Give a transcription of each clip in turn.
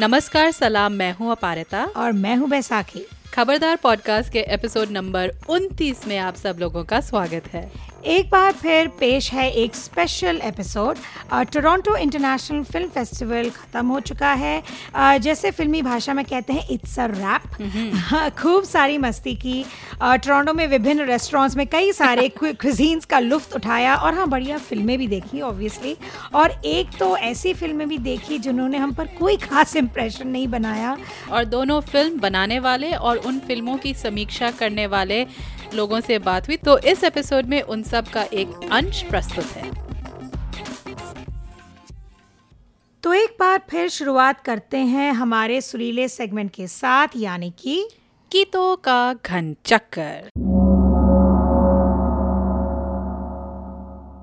नमस्कार सलाम मैं हूँ अपारिता। और मैं हूँ बैसाखी। खबरदार पॉडकास्ट के एपिसोड नंबर 29 में आप सब लोगों का स्वागत है। एक बार फिर पेश है एक special episode Toronto International film festival ख़त्म हो चुका है। uh, जैसे फिल्मी भाषा में कहते हैं इट्स अ रैप खूब सारी मस्ती की टोरंटो में विभिन्न रेस्टोरेंट्स में कई सारे क्विजीन्स का लुफ्त उठाया और हाँ बढ़िया फ़िल्में भी देखी ऑब्वियसली और एक तो ऐसी फ़िल्में भी देखी जिन्होंने हम पर कोई खास इम्प्रेशन नहीं बनाया। और दोनों फ़िल्म बनाने वाले और उन फ़िल्मों की समीक्षा करने वाले लोगों से बात हुई। तो इस एपिसोड में उन सब का एक अंश प्रस्तुत है। तो एक बार फिर शुरुआत करते हैं हमारे सुरीले सेगमेंट के साथ यानी कि गीतों का घन चक्कर।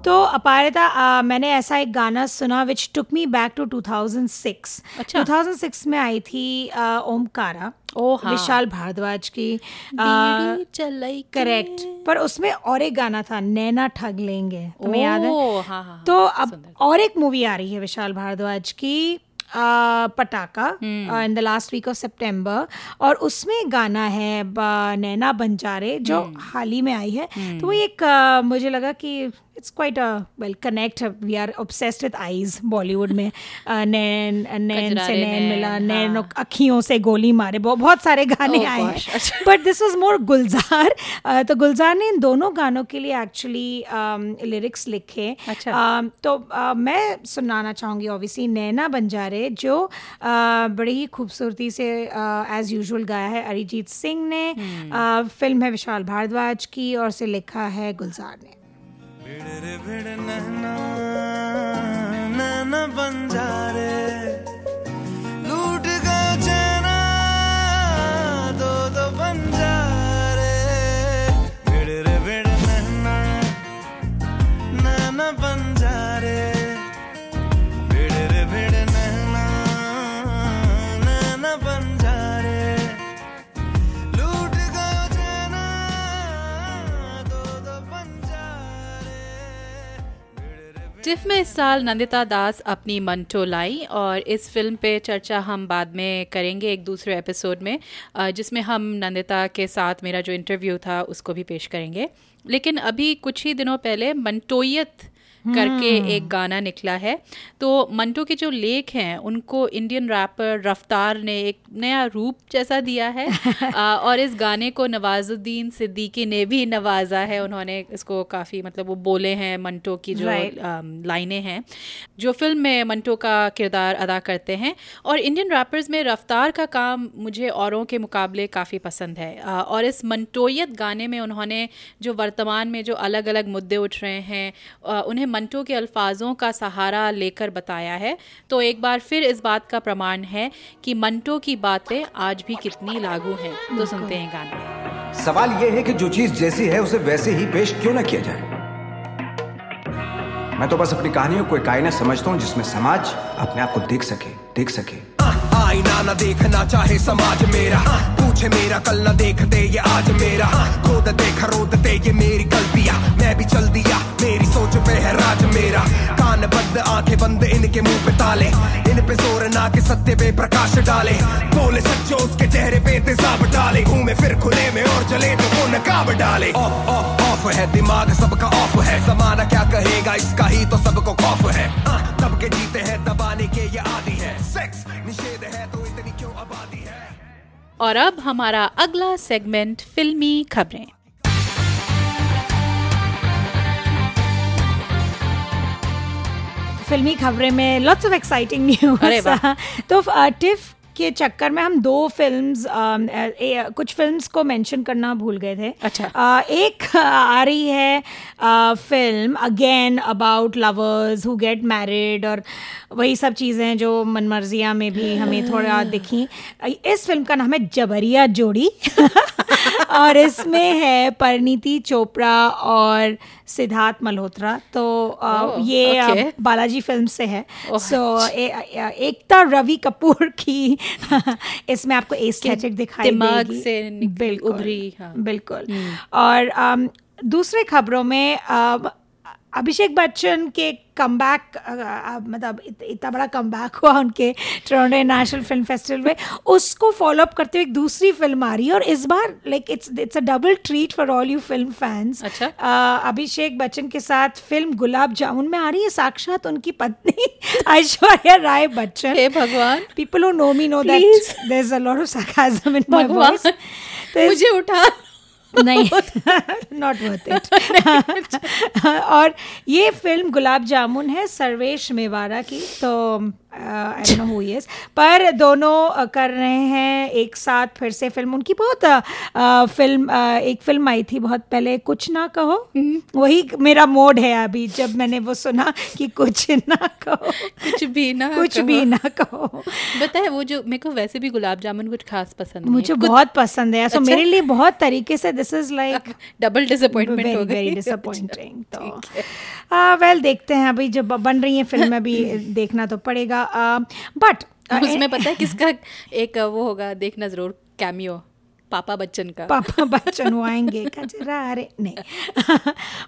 तो अपारिता मैंने ऐसा एक गाना सुना विच टुक मी बैक टू 2006 अच्छा। 2006 में आई थी ओमकारा ओ हाँ। विशाल भारद्वाज की करेक्ट पर उसमें और एक गाना था नैना ठग लेंगे। तुम्हें याद है? ओ, हाँ, हाँ, तो हाँ, अब और एक मूवी आ रही है विशाल भारद्वाज की आ, Pataakha in the last week of September और उसमें गाना है नैना बंजारे जो हाल ही में आई है। तो वो एक मुझे लगा कि it's quite a well connect we are obsessed with eyes Bollywood में. नैन नैन से नैन मिला नैन हाँ। अखियों से गोली मारे। बहु- बहुत सारे गाने Oh आए हैं। But this was more Gulzar तो गुलजार ने इन दोनों गानों के लिए एक्चुअली लिरिक्स लिखे। अच्छा। तो अ, मैं सुनाना चाहूँगी ऑब्वियसली नैना बंजारे जो बड़ी ही खूबसूरती से एज यूजुअल गाया है अरिजीत सिंह ने। अ, फ़िल्म है विशाल भारद्वाज की और से लिखा है गुलजार ने। भिड़ रे भिड़ नैना नैना बंजारे लूट रे। चैना साल नंदिता दास अपनी मंटो लाई और इस फ़िल्म पे चर्चा हम बाद में करेंगे एक दूसरे एपिसोड में जिसमें हम नंदिता के साथ मेरा जो इंटरव्यू था उसको भी पेश करेंगे। लेकिन अभी कुछ ही दिनों पहले मंटोयत करके एक गाना निकला है। तो मंटो के जो लेख हैं उनको इंडियन रैपर रफ्तार ने एक नया रूप जैसा दिया है। आ, और इस गाने को नवाजुद्दीन सिद्दीकी ने भी नवाजा है। उन्होंने इसको काफ़ी मतलब वो बोले हैं मंटो की जो Right. लाइनें हैं जो फ़िल्म में मंटो का किरदार अदा करते हैं। और इंडियन रैपर्स में रफ्तार का काम मुझे औरों के मुकाबले काफ़ी पसंद है। आ, और इस मंटोयत गाने में उन्होंने जो वर्तमान में जो अलग अलग मुद्दे उठ रहे हैं आ, उन्हें मंटो के अल्फाजों का सहारा लेकर बताया है। तो एक बार फिर इस बात का प्रमाण है कि मंटो की बातें आज भी कितनी लागू हैं। तो सुनते हैं गाना। सवाल यह है कि जो चीज़ जैसी है उसे वैसे ही पेश क्यों ना किया जाए? मैं तो बस अपनी कहानियों को एक आईना समझता हूँ जिसमें समाज अपने आप को देख सके देख सके। आईना न देखना, चाहे समाज मेरा पूछे मेरा, कल न देख दे ये आज मेरा खोद दे, खरोद दे ये मेरी गलतियाँ, मैं भी चल दिया, मेरी सोच पे है राज मेरा, कान बंद, आँखें बंद, इनके मुँह पे ताले, इन पे ज़ोर ना के सत्य पे प्रकाश डाले, बोले सच्चो उसके चेहरे पे तेजाब डाले घूमे फिर खुले में और चले तो वो नकाब डाले। ऑफ़ ऑफ़ ऑफ़ है, दिमाग सबका ऑफ़ है जमाना क्या कहेगा, इसका ही तो सबको खौफ है, तब के जीते हैं, दबाने ये आदि है। सेक्स निषेध है तो इतनी क्यों आबादी है? और अब हमारा अगला सेगमेंट फिल्मी खबरें। फिल्मी खबरें में लॉट्स ऑफ़ एक्साइटिंग अरे न्यूज़ तो टिफ के चक्कर में हम दो फिल्म्स ए- कुछ फिल्म्स को मेंशन करना भूल गए थे। अच्छा। एक आ रही है film again about lovers who get married और वही सब चीज़ें जो मनमर्जिया में भी हमें थोड़ा दिखी। इस फ़िल्म का नाम है जबरिया जोड़ी। और इसमें है परिणीति चोपड़ा और सिद्धार्थ मल्होत्रा। तो ओह, ये okay. बालाजी फ़िल्म से है। सो एकता रवि कपूर की इसमें आपको एस्थेटिक दिखाई दिमाग देगी। से बिल्कुल उभरी, हाँ। बिल्कुल। और अम, दूसरे खबरों में अभिषेक बच्चन के कम बैक मतलब इतना बड़ा कम बैक हुआ उनके टोरंटो नेशनल फ़िल्म फेस्टिवल में उसको फॉलो अप करते हुए एक दूसरी फ़िल्म आ रही है और इस बार like it's it's a double treat for all you film fans अच्छा। अभिषेक बच्चन के साथ फ़िल्म गुलाब जामुन में आ रही है साक्षात उनकी पत्नी ऐश्वर्या राय बच्चन हे भगवान know me know Please. that there's a lot of sarcasm in my भगवान voice. There's- मुझे उठा नहीं। नॉट वर्थ इट और ये फ़िल्म गुलाब जामुन है सर्वेश मेवाड़ा की तो I don't know who he is पर दोनों uh, कर रहे हैं एक साथ फिर से फ़िल्म उनकी बहुत uh, फ़िल्म uh, एक फ़िल्म आई थी बहुत पहले कुछ ना कहो. वही मेरा मोड है अभी जब मैंने वो सुना कि कुछ ना कहो. कुछ भी ना कुछ भी ना कहो. बताए वो जो मेरे को वैसे भी गुलाब जामुन कुछ खास पसंद मुझे बहुत पसंद है. सो अच्छा। मेरे लिए बहुत तरीके से this is like double disappointment हो गई. वेरी डिसअपॉइंटिंग तो. वेल देखते हैं अभी जब बन रही है फ़िल्म अभी देखना तो पड़ेगा. बट उसमें पता है किसका एक वो होगा देखना ज़रूर कैमियो पापा बच्चन का। पापा बच्चन वो आएँगे कचरा अरे नहीं।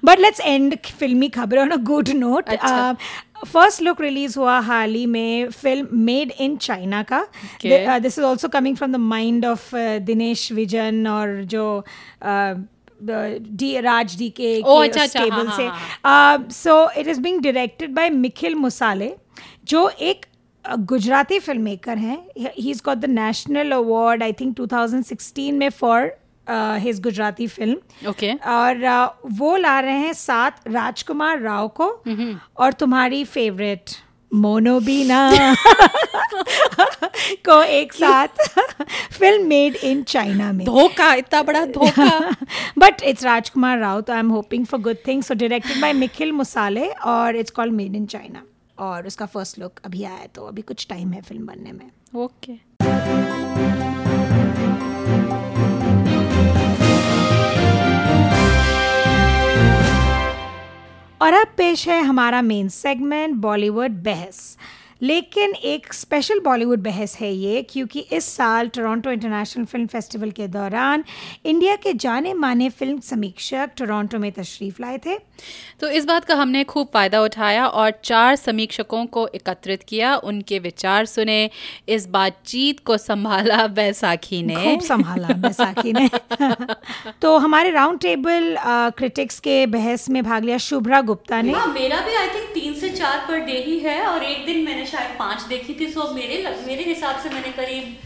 बट लेट्स एंड फिल्मी खबरें ऑन अ गुड नोट अच्छा। फ़र्स्ट लुक रिलीज़ हुआ हाल ही में फ़िल्म मेड इन चाइना का। This is also coming from the mind of Dinesh Vijan और जो uh, D Raj D K Oh, अच्छा, अच्छा, हाँ, से। So it is being directed by Mikhil Musale जो एक गुजराती फ़िल्म मेकर हैं he is got the national award I think 2016 में for his Gujarati film okay और अ, वो ला रहे हैं साथ राजकुमार राव को और तुम्हारी फेवरेट मोनोबीना को एक साथ फ़िल्म मेड इन चाइना में। धोखा इतना बड़ा धोखा। बट इट्स राजकुमार राव तो I am hoping for good things so directed by Nikhil Musale और it's called Made in China और उसका फ़र्स्ट लुक अभी आया है, तो अभी कुछ टाइम है फ़िल्म बनने में। ओके और अब पेश है हमारा मेन सेगमेंट बॉलीवुड बहस। लेकिन एक स्पेशल बॉलीवुड बहस है ये क्योंकि इस साल टोरंटो इंटरनेशनल फ़िल्म फेस्टिवल के दौरान इंडिया के जाने माने फ़िल्म समीक्षक टोरंटो में तशरीफ़ लाए थे। तो इस बात का हमने खूब फ़ायदा उठाया और चार समीक्षकों को एकत्रित किया उनके विचार सुने इस बातचीत को संभाला बैसाखी ने। खूब संभाला बैसाखी ने। तो हमारे राउंड टेबल क्रिटिक्स के बहस में भाग लिया शुभ्रा गुप्ता ने। हाँ मेरा भी आई थिंक तीन से चार पर डे ही है और एक दिन मैंने शायद पाँच देखी थी सो मेरे मेरे हिसाब से मैंने करीब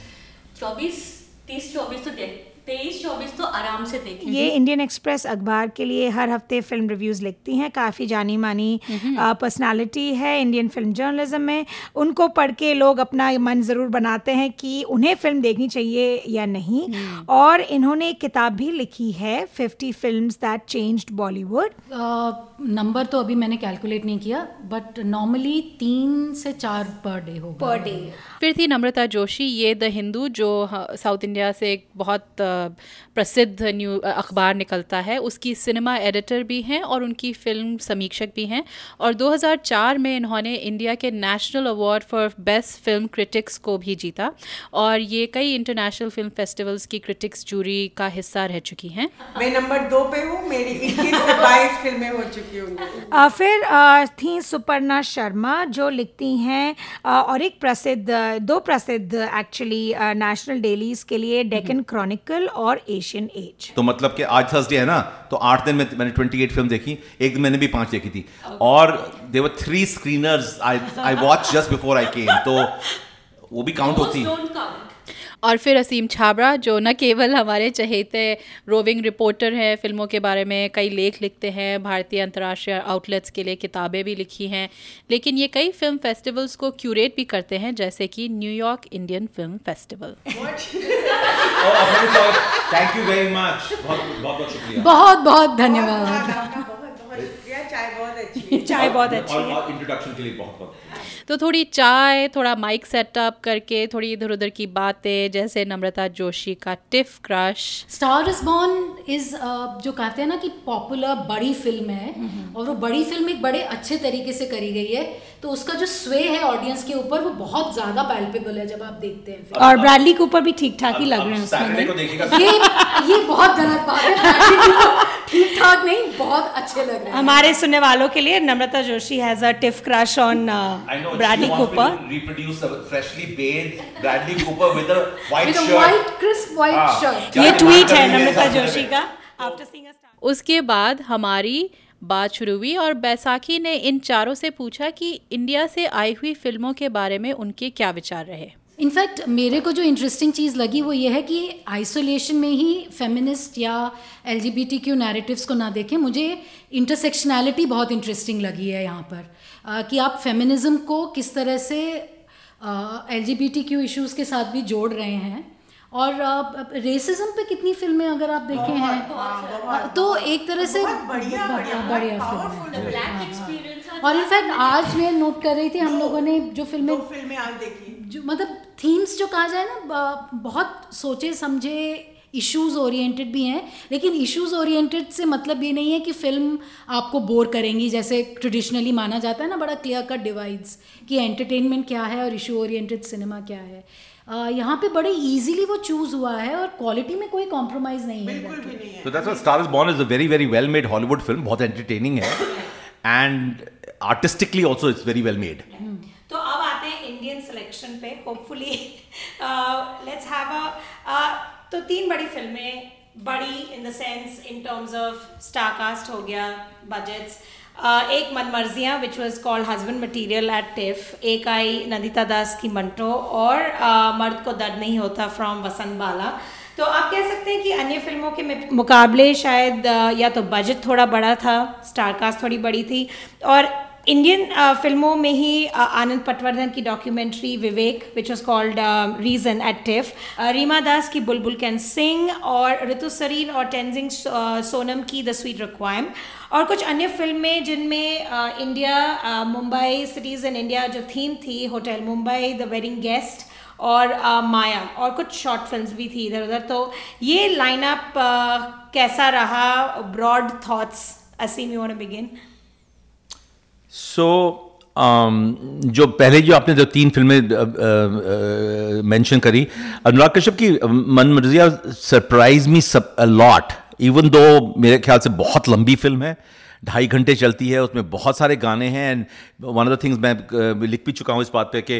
चौबीस, तीस, चौबीस तो देख। तेईस चौबीस तो आराम से देखी। ये इंडियन एक्सप्रेस अखबार के लिए हर हफ़्ते फ़िल्म रिव्यूज़ लिखती हैं काफ़ी जानी मानी पर्सनालिटी है इंडियन फ़िल्म जर्नलिज्म में। उनको पढ़ के लोग अपना मन ज़रूर बनाते हैं कि उन्हें फ़िल्म देखनी चाहिए या नहीं। और इन्होंने एक किताब भी लिखी है fifty film that changed Bollywood number तो अभी मैंने कैलकुलेट नहीं किया बट नॉर्मली तीन से चार पर डे हो पर डे फिर थी नम्रता जोशी ये द हिंदू जो साउथ इंडिया से एक बहुत प्रसिद्ध न्यू अखबार निकलता है। उसकी सिनेमा एडिटर भी हैं और उनकी फ़िल्म समीक्षक भी हैं। और 2004 में इन्होंने इंडिया के national award for best film critics को भी जीता। और ये कई इंटरनेशनल फ़िल्म फेस्टिवल्स की क्रिटिक्स जूरी का हिस्सा रह चुकी हैं। मैं नंबर दो पे हूँ मेरी बाईस फ़िल्में हो चुकी होंगी। फिर थी सुपर्णा शर्मा जो लिखती हैं और एक प्रसिद्ध दो प्रसिद्ध एक्चुअली नेशनल डेलीज के लिए डेकन क्रॉनिकल और एशियन एज तो मतलब कि आज थर्सडे है ना तो आठ दिन में मैंने 28 फ़िल्म देखी एक दिन मैंने भी पाँच देखी थी। Okay. और there were three screeners I I watch just before I came तो वो भी काउंट होती। काउंट और फिर असीम छाबड़ा जो न केवल हमारे चहेते रोविंग रिपोर्टर हैं फ़िल्मों के बारे में कई लेख लिखते हैं भारतीय अंतर्राष्ट्रीय आउटलेट्स के लिए किताबें भी लिखी हैं लेकिन ये कई फ़िल्म फेस्टिवल्स को क्यूरेट भी करते हैं जैसे कि New York Indian film festival thank you very much बहुत बहुत धन्यवाद। चाय बहुत अच्छी है। चाय बहुत अच्छी है। इंट्रोडक्शन के लिए बहुत बहुत तो थोड़ी चाय थोड़ा माइक सेटअप करके थोड़ी इधर उधर की बातें जैसे नम्रता जोशी का TIFF crush. Star is born is जो कहते हैं ना कि पॉपुलर बड़ी फ़िल्म है और वो बड़ी फ़िल्म एक बड़े अच्छे तरीके से करी गई है तो उसका जो स्वे है ऑडियंस के ऊपर वो बहुत ज़्यादा पैल्पेबल है जब आप देखते हैं film। और ब्रैडली के ऊपर भी ठीक ठाक ही लग रहे हैं उसमें ये ये बहुत गलत बात है ठीक ठाक नहीं बहुत अच्छे लग रहे हैं। हमारे सुनने वालों के लिए Namrata Joshi has a TIFF crush on Bradley she wants me to reproduce a freshly bathed Bradley Cooper with a white With shirt. With a white, crisp white हाँ, shirt. ये ट्वीट है रही नम्रता जोशी का आफ्टर सीइंग अ स्टार उसके बाद हमारी बात शुरू हुई और बैसाखी ने इन चारों से पूछा कि इंडिया से आई हुई फ़िल्मों के बारे में उनके क्या विचार रहे। इनफैक्ट मेरे को जो इंटरेस्टिंग चीज़ लगी वो ये है कि आइसोलेशन में ही फेमिनिस्ट या L G B T Q narratives को ना देखें मुझे इंटरसेक्शनैलिटी बहुत इंटरेस्टिंग लगी है यहाँ पर। कि आप फेमिनिज्म को किस तरह से L G B T Q issues के साथ भी जोड़ रहे हैं। और रेसिज्म पे कितनी फ़िल्में अगर आप देखे हैं तो एक तरह से बढ़िया, फ़िल्म है। हाँ, हाँ। और इनफैक्ट आज मैं नोट कर रही थी हम लोगों ने जो फ़िल्में फ़िल्में आज देखी। जो मतलब थीम्स जो कहा जाए ना बहुत सोचे समझे इश्यूज़ ओरिएंटेड भी हैं लेकिन इश्यूज़ ओरिएंटेड से मतलब ये नहीं है कि फ़िल्म आपको बोर करेंगी जैसे ट्रेडिशनली माना जाता है ना बड़ा क्लियर कट डिवाइड्स कि एंटरटेनमेंट क्या है और इशू ओरिएंटेड सिनेमा क्या है अ, यहाँ पे बड़े इजीली वो चूज़ हुआ है और क्वालिटी में कोई कॉम्प्रोमाइज नहीं है बिल्कुल भी नहीं है So that's why Star is Born is a very very well made Hollywood film. बहुत entertaining है, and artistically also it's very well made. तो अब आते हैं इंडियन सिलेक्शन पे होपफुली लेट्स हैव अ तो तीन बड़ी फ़िल्में बड़ी in the sense in terms of star cast हो गया बजट्स uh, एक Manmarziyaan which was called husband material at TIFF एक आई नंदिता दास की मंटो और uh, मर्द को दर्द नहीं होता फ्रॉम वसंत बाला. तो आप कह सकते हैं कि अन्य फ़िल्मों के मुकाबले शायद या तो बजट थोड़ा बड़ा था स्टार कास्ट थोड़ी बड़ी थी. और इंडियन फ़िल्मों में ही आनंद पटवर्धन की documentary Vivek which was called Reason at TIFF Rima Das की बुलबुल कैन सिंग और ऋतु सरीन और टेंजिंग सोनम की द स्वीट रिक्वायम और कुछ अन्य फ़िल्में जिनमें India Mumbai cities in India जो थीम थी hotel Mumbai the wedding guest और अ, माया और कुछ शॉर्ट फिल्म्स भी थी इधर उधर तो ये लाइनअप कैसा रहा broad thoughts Aseem you want to begin so um, जो पहले जो आपने जो तीन फ़िल्में मेंशन करी अनुराग कश्यप की मन मर्जिया सरप्राइज़ मी सब लॉट इवन दो मेरे ख्याल से बहुत लंबी फ़िल्म है ढाई घंटे चलती है, उसमें बहुत सारे गाने हैं and one of the things मैं लिख भी चुका हूँ इस बात पे कि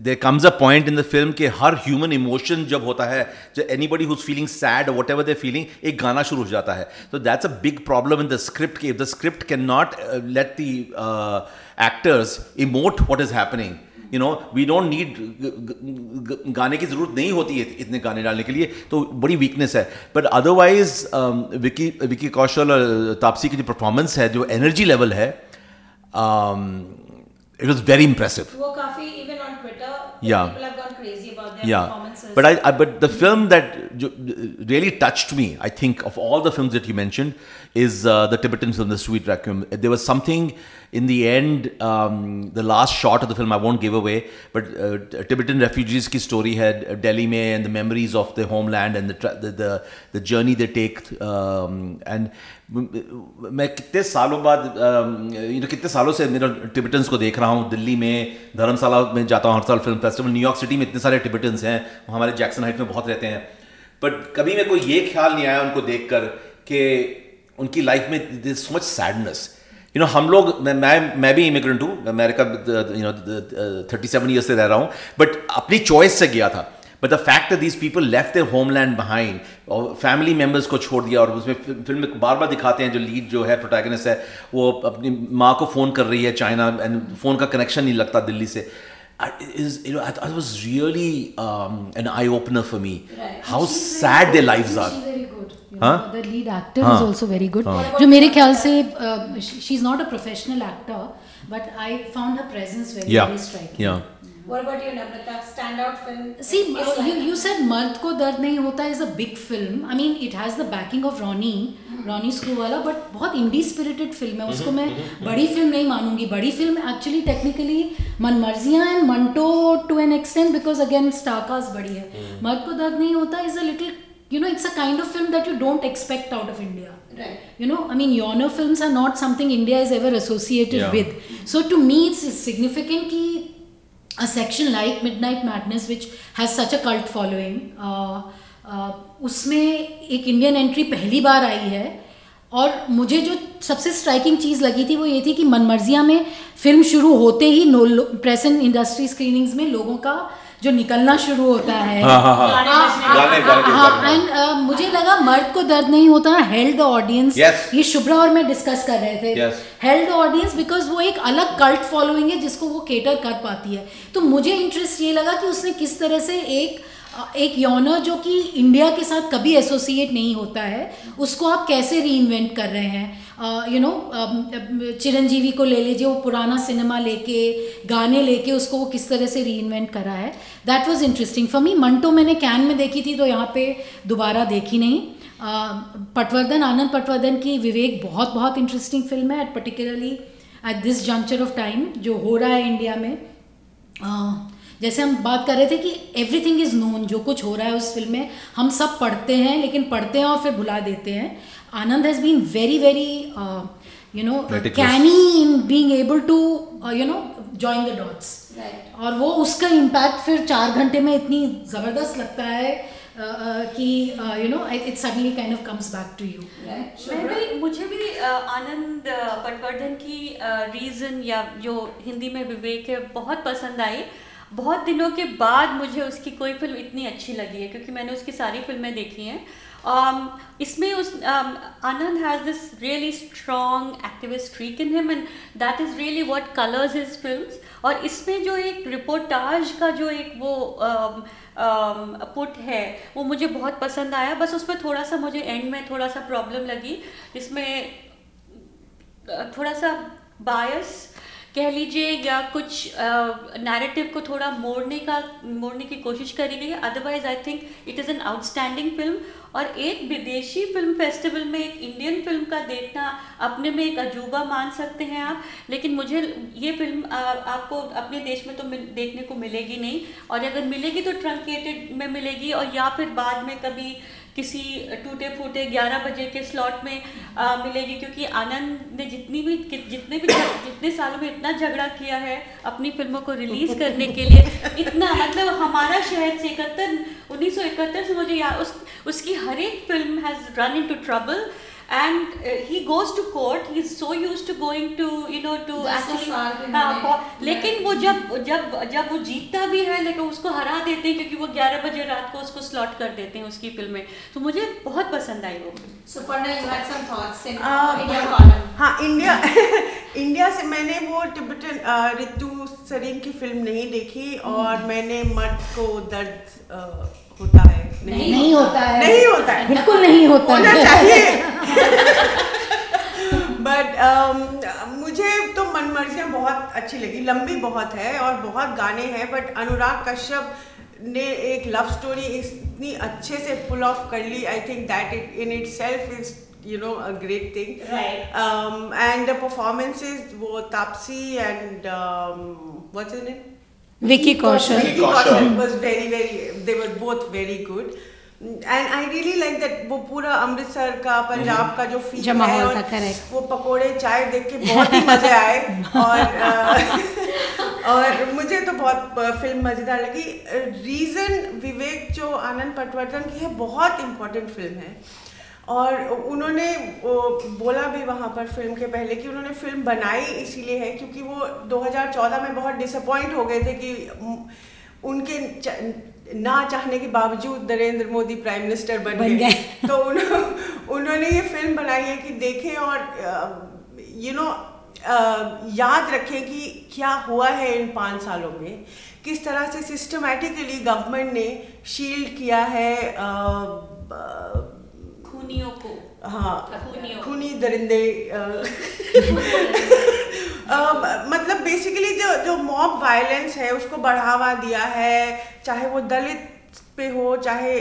there comes a point in the film कि हर ह्यूमन इमोशन जब होता है जो anybody who's feeling sad whatever they feeling एक गाना शुरू हो जाता है। तो that's a big problem in the script कि the script can not let the actors emote what is happening you know we don't need गाने की ज़रूरत नहीं होती है इतने गाने डालने के लिए तो बड़ी वीकनेस है। But otherwise um, Vicky Vicky Kaushal और तापसी की जो परफॉर्मेंस है जो एनर्जी लेवल है it was very impressive ya but I but the film that जो really touched me I think of all the film that you mention is the Tibetan film the sweet requiem there was something in the end um, the last shot of the film i won't give away but uh, tibetan refugees ki story had uh, delhi mein and the memories of the homeland and the tra- the, the, the journey they take um, and मैं कितने सालों बाद you know कितने सालों से मेरा टिबिटन्स को देख रहा हूँ दिल्ली में धर्मशाला में जाता हूँ हर साल फ़िल्म फेस्टिवल न्यूयॉर्क सिटी में इतने सारे टिबिटन्स हैं हमारे जैक्सन हाइट में बहुत रहते हैं बट कभी मेरे को ये ख्याल नहीं आया उनको देखकर कि उनकी लाइफ में this so much sadness you know हम लोग मैं मैं मैं भी इमिग्रेंट हूँ America you know thirty seven years से रह रहा हूँ बट अपनी चॉइस से गया था। But the fact that these people left their homeland behind और फैमिली मेंबर्स को छोड़ दिया और उसमें फ़िल्म में बार बार दिखाते हैं जो लीड जो है प्रोटैगनिस्ट है वो अपनी माँ को फ़ोन कर रही है चाइना एंड फ़ोन का कनेक्शन नहीं लगता दिल्ली से। Is you know I, I was really um, an eye opener for me. Right. how sad their lives are. Very good. You Huh? know, the lead actor is also very good. जो मेरे ख्याल से she is not a professional actor but I found her presence very very striking What about you, Namrata? Standout film? See, uh, you, like- you said मर्द को दर्द नहीं होता is a big film. I mean, it has the backing of Ronnie, Ronnie screw वाला but बहुत indie spirited film है उसको मैं बड़ी फ़िल्म नहीं मानूँगी। बड़ी film actually technically Manmarziyaan and Manto to an extent because again star cast बड़ी है। Mard Ko Dard Nahi Hota is a little you know it's a kind of film that you don't expect out of india Right. you know i mean yawner films are not something india is ever associated Yeah. with so to me it's significant ki a section like midnight madness which has such a cult following uh, uh, उसमें एक Indian entry पहली बार आई है और मुझे जो सबसे striking चीज़ लगी थी वो ये थी कि मनमर्जिया में फ़िल्म शुरू होते ही प्रेस एंड इंडस्ट्री स्क्रीनिंग्स में लोगों का जो निकलना शुरू होता है। हाँ, हाँ, हाँ। हाँ, uh, मुझे लगा मर्द को दर्द नहीं होता। हेल्ड ऑडियंस ये शुभ्रा और मैं डिस्कस कर रहे थे. हेल्ड ऑडियंस बिकॉज़ वो एक अलग कल्ट फॉलोइंग है जिसको वो केटर कर पाती है। तो मुझे इंटरेस्ट ये लगा कि उसने किस तरह से एक एक यौनर जो कि इंडिया के साथ कभी एसोसिएट नहीं होता है, उसको आप कैसे री इन्वेंट कर रहे हैं? यू नो चिरंजीवी को ले लीजिए, वो पुराना सिनेमा लेके, गाने लेके उसको वो किस तरह से री इन्वेंट करा है? That was interesting for me Manto मैंने कैन में देखी थी तो यहाँ पे दोबारा देखी नहीं। पटवर्धन, आनंद पटवर्धन की विवेक बहुत बहुत इंटरेस्टिंग फ़िल्म है at particularly at this juncture of time जो हो रहा है इंडिया में। जैसे हम बात कर रहे थे कि एवरीथिंग इज़ नोन जो कुछ हो रहा है उस फ़िल्म में हम सब पढ़ते हैं लेकिन पढ़ते हैं और फिर भुला देते हैं। Anand has been very very you know. Canny in being able to you know join the dots और वो उसका इम्पैक्ट फिर चार घंटे में इतनी ज़बरदस्त लगता है अ, अ, कि you know it suddenly kind of comes back to you मैं भी मुझे भी आनंद पटवर्धन की रीज़न या जो हिंदी में विवेक है बहुत पसंद आई। बहुत दिनों के बाद मुझे उसकी कोई फ़िल्म इतनी अच्छी लगी है क्योंकि मैंने उसकी सारी फ़िल्में देखी हैं। Um, इसमें उस um, Anand has this really strong activist streak in him and that is really what colours his film और इसमें जो एक रिपोर्टाज का जो एक वो um, um, पुट है वो मुझे बहुत पसंद आया। बस उसमें थोड़ा सा मुझे एंड में थोड़ा सा प्रॉब्लम लगी जिसमें अ, थोड़ा सा बायस कह लीजिए या कुछ नैरेटिव को थोड़ा मोड़ने का मोड़ने की कोशिश करी गई otherwise I think it is an outstanding film और एक विदेशी फ़िल्म फेस्टिवल में एक इंडियन फ़िल्म का देखना अपने में एक अजूबा मान सकते हैं आप। लेकिन मुझे ये फ़िल्म अ, आपको अपने देश में तो मिल, देखने को मिलेगी नहीं। और अगर मिलेगी तो ट्रंकेटेड में मिलेगी और या फिर बाद में कभी किसी टूटे फूटे 11 बजे के स्लॉट में आ, मिलेगी क्योंकि आनंद ने जितनी भी जितने भी जितने सालों में इतना झगड़ा किया है अपनी फ़िल्मों को रिलीज़ करने के लिए इतना मतलब हमारा शहर से इकहत्तर उन्नीस से मुझे याद उस उसकी हर एक film has run in to trouble to court he is so use to going to you know to दस दस साल के हाँ, लेकिन वो जब जब जब वो जीतता भी है लेकिन उसको हरा देते हैं क्योंकि वो 11 बजे रात को उसको स्लॉट कर देते हैं उसकी फ़िल्में तो मुझे बहुत पसंद आई वो। Suparna you had some thoughts in आ, India column. हाँ इंडिया इंडिया से मैंने वो टिबेटन रितु सरीन की फ़िल्म नहीं देखी और मैंने मर्द को दर्द होता है। नहीं होता है। नहीं होता है। बिल्कुल नहीं होता होना चाहिए। बट मुझे तो मनमर्जियाँ बहुत अच्छी लगी। लंबी बहुत है और बहुत गाने हैं बट अनुराग कश्यप ने एक लव स्टोरी इतनी अच्छे से पुल ऑफ़ कर ली। I think that it in itself is you know a great thing. Right. um, and the performances were Tapsi and um, what's her name? Vicky Kaushal Vicky Kaushal. Was very very they were both very good. And I really like that वो पूरा अमृतसर का पंजाब का जो feel है और वो पकोड़े चाय देख के बहुत ही मज़े आए। और और मुझे तो बहुत फ़िल्म मज़ेदार लगी। रीजन विवेक जो आनंद पटवर्धन की है बहुत इम्पोर्टेंट फ़िल्म है। और उन्होंने बोला भी वहाँ पर फ़िल्म के पहले कि उन्होंने फ़िल्म बनाई इसीलिए है क्योंकि वो 2014 में बहुत डिसअपॉइंट हो गए थे कि उनके ना चाहने के बावजूद नरेंद्र मोदी प्राइम मिनिस्टर बन, बन गए। तो उन्हों- उन्होंने ये फ़िल्म बनाई है कि देखें और यू नो याद रखें कि क्या हुआ है इन पाँच सालों में किस तरह से सिस्टमेटिकली गवर्नमेंट ने शील्ड किया है अ, ब- खूनियों को हाँ खूनी दरिंदे अ, अ, मतलब बेसिकली जो जो मॉब वायलेंस है उसको बढ़ावा दिया है चाहे वो दलित पे हो चाहे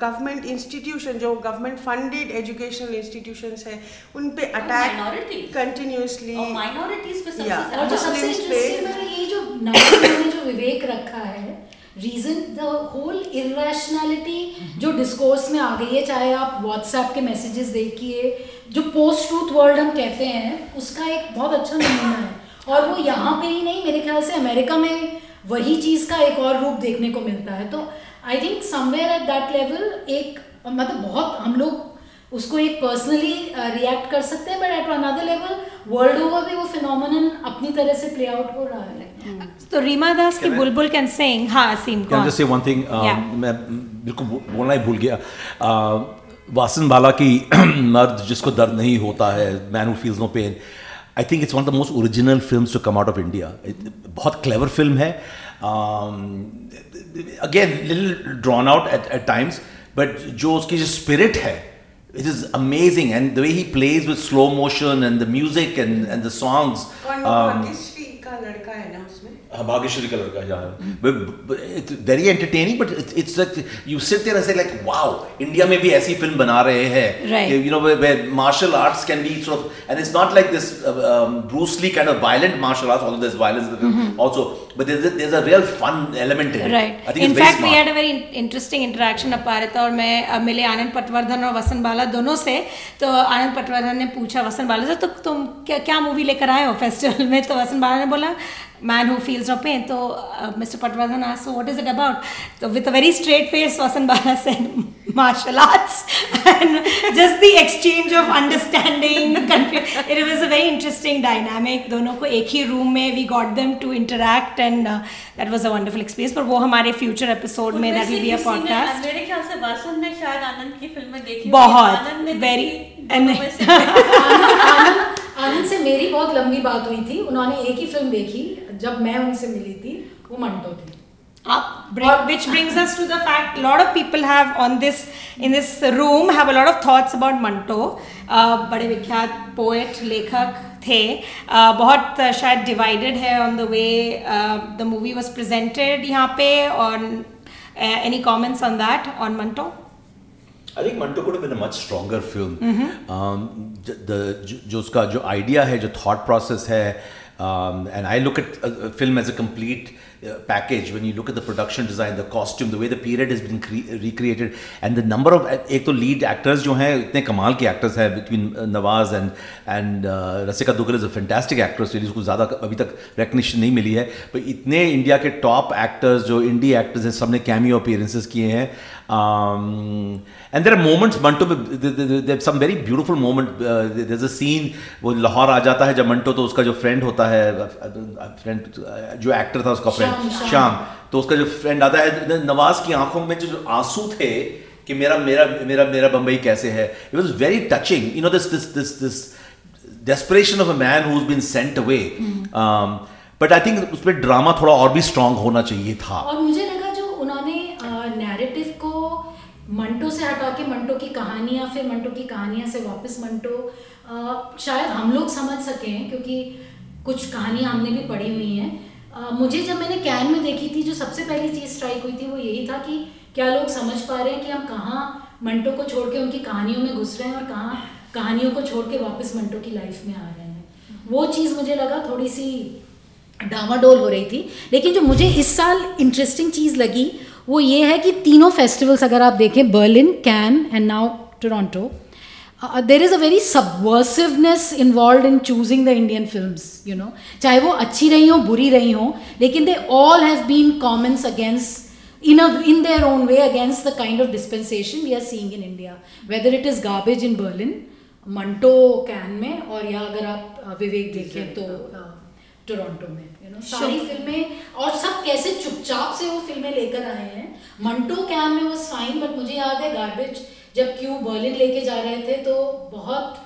गवर्नमेंट इंस्टीट्यूशन जो गवर्नमेंट फंडेड एजुकेशनल इंस्टीट्यूशंस है उन पे अटैक कंटिन्यूसली और minorities पे सबसे Yeah. ज़्यादा और जो सबसे पे- है ये जो नाम में जो विवेक रखा है रीजन द होल इरेशनैलिटी जो डिस्कोर्स में आ गई है, चाहे आप व्हाट्सएप के मैसेजेस देखिए, जो पोस्ट ट्रूथ वर्ल्ड हम कहते हैं, उसका एक बहुत अच्छा नमूना है। और वो यहाँ पे ही नहीं, मेरे ख्याल से अमेरिका में वही चीज़ का एक और रूप देखने को मिलता है। तो I think somewhere at that level एक मतलब बहुत हम लोग उसको एक पर्सनली रिएक्ट कर सकते हैं but at another level world over भी वो फिनोमिनन अपनी तरह से प्ले आउट हो रहा है। तो रीमा दास की बुलबुल कैन सिंग हाँ सीम just say one thing? Um, मैं बिल्कुल बोलना ही भूल गया। Uh, वासन बाला की मर्द जिसको दर्द नहीं होता है man who feels no pain I think it's one of the most original films to come out of India बहुत क्लेवर फ़िल्म है। Again little drawn out at at times but जो उसकी जो स्पिरिट है it is amazing and the way he plays with slow motion and the music and, and the songs um, Bhagyashree का लड़का है ना उसमें? हाँ, भाग्यश्री कलर का जहाँ very entertaining but it's you sit there say like wow India में भी ऐसी फ़िल्म बना रहे हैं you know martial arts can be sort and it's not like this Bruce Lee kind of violent martial arts although this violence also but there is there is a real fun element in right in fact we had a very interesting interaction अपारित और मैं uh, मिले आनंद पटवर्धन और वसन बाला दोनों से। तो आनंद पटवर्धन ने पूछा वसन बाला से तो तुम क्या मूवी लेकर आए हो फेस्टिवल में? तो वसन बाला ने बोला man who feels no pain तो mister Patwardhan ask what is it about तो with a very straight face Vasant Bala said martial arts and just the exchange of understanding it was a very interesting dynamic दोनों को एक ही room में we got them to interact and uh, that was a wonderful experience पर वो हमारे future episode में that will be a podcast मेरे ख्याल से वासन ने शायद आनंद की फ़िल्में देखी। बहुत, very- आनंद आनंद से मेरी बहुत लंबी बात हुई थी उन्होंने एक ही फ़िल्म देखी जब मैं उनसे मिली थी वो मंटो थी Up, bring, which brings us to the fact a lot of people have on this in this room have a lot of thoughts about Manto uh, बड़े विख्यात पोएट लेखक थे uh, बहुत uh, शायद डिवाइडेड है on the way the movie was presented यहाँ पे on any comments on that on Manto I think Manto could have been a much stronger film. Um, j- the जो जो उसका जो idea है जो thought process है um, and I look at a, a film as a complete uh, package when you look at the production design, the costume, the way the period has been cre- recreated and the number of तो lead actors जो हैं इतने कमाल के actors हैं between uh, Nawaz and and uh, Rasika Duggal is a fantastic actress really उसको ज़्यादा अभी तक recognition नहीं मिली है पर इतने इंडिया के top actors जो indie actors हैं सबने cameo appearances किए हैं um, and there are moments Manto में there some very beautiful moment uh, there's a scene वो लाहौर आ जाता है जब मंटो तो उसका जो फ्रेंड होता है फ्रेंड जो एक्टर था उसका फ्रेंड श्याम, तो उसका जो फ्रेंड आता है नवाज़ की आँखों में जो आँसू थे कि मेरा मेरा मेरा मेरा बम्बई कैसे है it was very touching you know this this this this desperation of a man who's been sent away. Um, but I उसमें ड्रामा थोड़ा और भी स्ट्रांग होना चाहिए था। और मुझे लगा जो उन्होंने नैरेटिव को मंटो से हटा के मंटो की कहानियाँ, फिर मंटो की कहानियाँ से वापस मंटो। शायद हम लोग समझ सके हैं, क्योंकि कुछ कहानियाँ हमने भी पढ़ी हुई हैं। मुझे जब मैंने कैन में देखी थी, जो सबसे पहली चीज़ स्ट्राइक हुई थी, वो यही था कि क्या लोग समझ पा रहे हैं कि हम कहाँ मंटो को छोड़ के उनकी कहानियों में घुस रहे हैं और कहाँ कहानियों को छोड़ के वापस मंटो की लाइफ में आ रहे हैं। वो चीज़ मुझे लगा थोड़ी सी डामाडोल हो रही थी। लेकिन जो मुझे इस साल इंटरेस्टिंग चीज़ लगी वो ये है कि तीनों फेस्टिवल्स अगर आप देखें Berlin Cannes and now Toronto there is a very subversiveness involve in choosing the Indian film you know चाहे वो अच्छी रही हो बुरी रही हों लेकिन they all have been comments against in a in their own way against the kind of dispensation we are seeing in India. Whether it is garbage in Berlin Manto Cannes में और या अगर आप विवेक देखें तो टोरंटो में you know सारी फ़िल्में और सब कैसे चुपचाप से वो फ़िल्में लेकर आए हैं। मंटो कैन में वाज फाइन बट मुझे याद है गार्बेज जब क्यों बर्लिन लेके जा रहे थे तो बहुत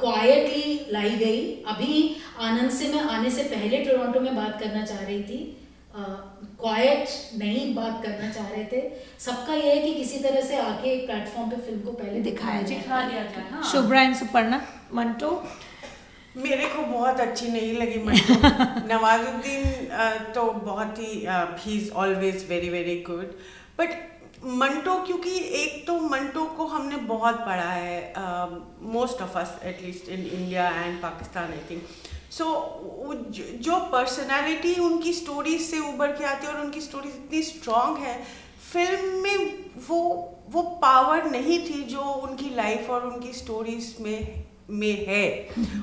क्वाइटली लाई गई। अभी आनंद से मैं आने से पहले टोरंटो में बात करना चाह रही थी। क्वाइट नहीं बात करना चाह रहे थे। सबका यह है कि किसी तरह से आके एक प्लेटफॉर्म पे फ़िल्म को पहले दिखाया जाए। दिखा दिया जाए हाँ। शुभ्रा एंड सुपर्णा मंटो? मेरे को बहुत अच्छी नहीं लगी मंटो नवाजुद्दीन तो बहुत ही ही is always very very good but Manto क्योंकि एक तो मंटो को हमने बहुत पढ़ा है most of us at least in India and Pakistan I think so जो पर्सनालिटी उनकी स्टोरीज से उभर के आती है और उनकी स्टोरीज इतनी स्ट्रांग है फ़िल्म में वो वो पावर नहीं थी जो उनकी लाइफ और उनकी स्टोरीज में में है।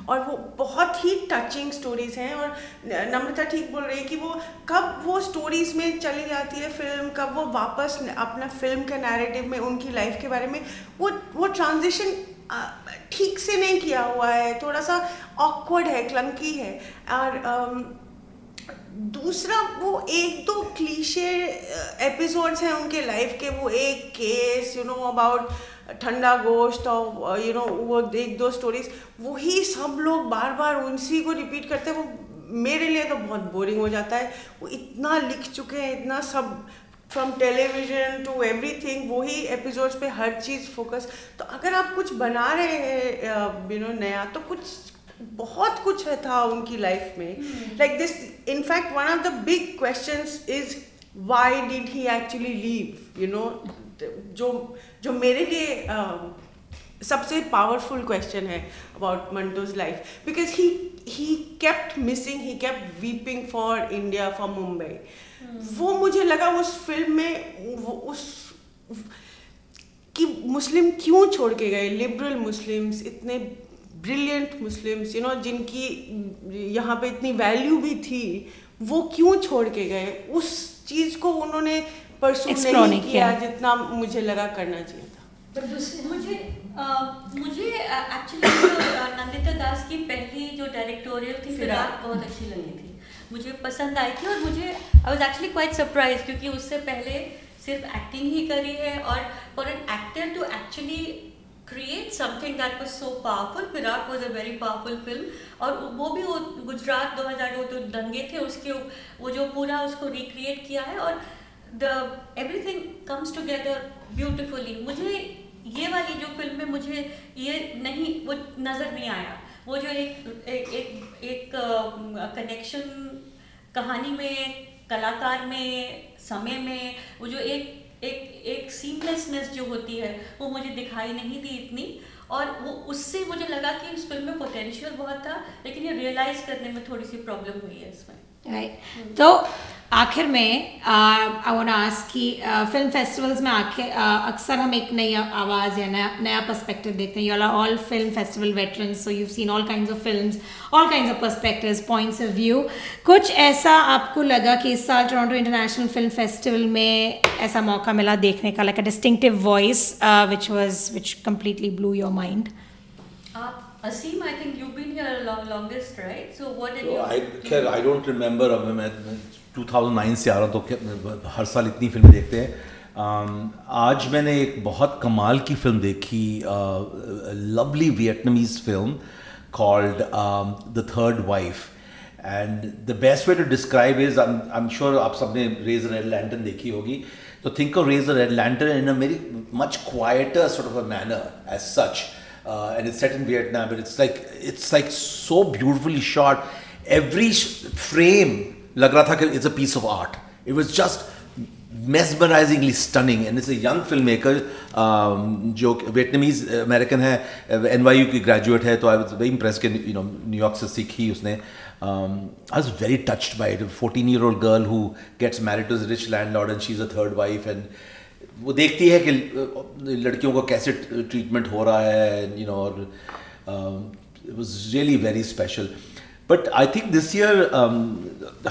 और वो बहुत ही टचिंग स्टोरीज हैं और नम्रता ठीक बोल रही है कि वो कब वो स्टोरीज में चली जाती है फ़िल्म कब वो वापस अपना फ़िल्म के नैरेटिव में, उनकी लाइफ के बारे में, वो वो ट्रांजिशन ठीक से नहीं किया हुआ है। थोड़ा सा ऑकवर्ड है क्लंकी है। और दूसरा वो एक दो क्लीशे एपिसोड्स हैं उनके लाइफ के। वो एक केस यू नो अबाउट ठंडा गोश्त और यू नो वो एक दो स्टोरीज वही सब लोग बार बार उसी को रिपीट करते हैं। वो मेरे लिए तो बहुत बोरिंग हो जाता है। वो इतना लिख चुके हैं इतना सब from television to everything वही एपिसोड्स पे हर चीज़ फोकस तो अगर आप कुछ बना रहे हैं यू नो नया तो कुछ बहुत कुछ है था उनकी लाइफ में। Like this in fact one of the big question is why did he actually leave you know जो जो मेरे लिए um, सबसे पावरफुल क्वेश्चन है about Manto's life because he he kept missing he kept weeping for India for Mumbai वो मुझे लगा उस फ़िल्म में वो उस कि मुस्लिम क्यों छोड़ के गए? लिबरल मुस्लिम्स इतने ब्रिलियंट मुस्लिम्स यू नो जिनकी यहाँ पे इतनी वैल्यू भी थी वो क्यों छोड़ के गए? उस चीज़ को उन्होंने परसू नहीं किया किया। जितना मुझे लगा करना चाहिए था मुझे अ, मुझे एक्चुअली नंदिता दास की पहली जो डायरेक्टोरियल थी फिराक बहुत अच्छी लगी थी मुझे पसंद आई थी और मुझे I was actually quite surprise क्योंकि उससे पहले सिर्फ़ एक्टिंग ही करी है और for an actor to actually create something that was so powerful फिराक was a very powerful film और वो भी वो गुजरात 2000 वो जो दंगे थे उसके वो जो पूरा उसको रिक्रिएट किया है और the everything comes together beautifully मुझे ये वाली जो फ़िल्म है मुझे ये नहीं वो नज़र नहीं आया। वो जो एक एक, एक कनेक्शन कहानी में कलाकार में समय में वो जो एक एक एक सीमलेसनेस जो होती है वो मुझे दिखाई नहीं दी इतनी। और वो उससे मुझे लगा कि इस फ़िल्म में पोटेंशियल बहुत था लेकिन ये रियलाइज़ करने में थोड़ी सी प्रॉब्लम हुई है इसमें। राइट तो आखिर में आई वांट आस्क कि फ़िल्म फेस्टिवल्स में आखिर uh, अक्सर हम एक नई आवाज़ या नया नया पर्सपेक्टिव देखते हैं। You all film festival veterans so you seen all kinds of films all kinds of perspectives points of view कुछ ऐसा आपको लगा कि इस साल टोरंटो इंटरनेशनल फ़िल्म फेस्टिवल में ऐसा मौका मिला देखने का like a distinctive voice which was which completely blew your mind आप Asim, I think you've been here long, longest, right? So what did to you? I खैर आई डोंट रिमेंबर अब मैं, मैं 2009 से आ रहा हूँ तो हर साल इतनी फ़िल्म देखते हैं um, आज मैंने एक बहुत कमाल की फ़िल्म देखी lovely Vietnamese film called the third wife and the best way to describe is I am sure आप सबने रेज रेड लैंटन देखी होगी तो think of raise red lantern in a very much quieter sort of a manner as such uh, and it's set in Vietnam. But it's like it's like so beautifully shot. Every sh- frame lag raha tha कि it's a piece of art. It was just mesmerizingly stunning and it's a young filmmaker um, जो Vietnamese American N Y U you की graduate है तो I was very impress के you know New York से सीखी उसने um, I was very touched by it. A 14 year old girl who gets married to a rich landlord and she's a third wife and वो देखती है कि लड़कियों को कैसे ट्रीटमेंट हो रहा है यू नो और was really very special but I think this year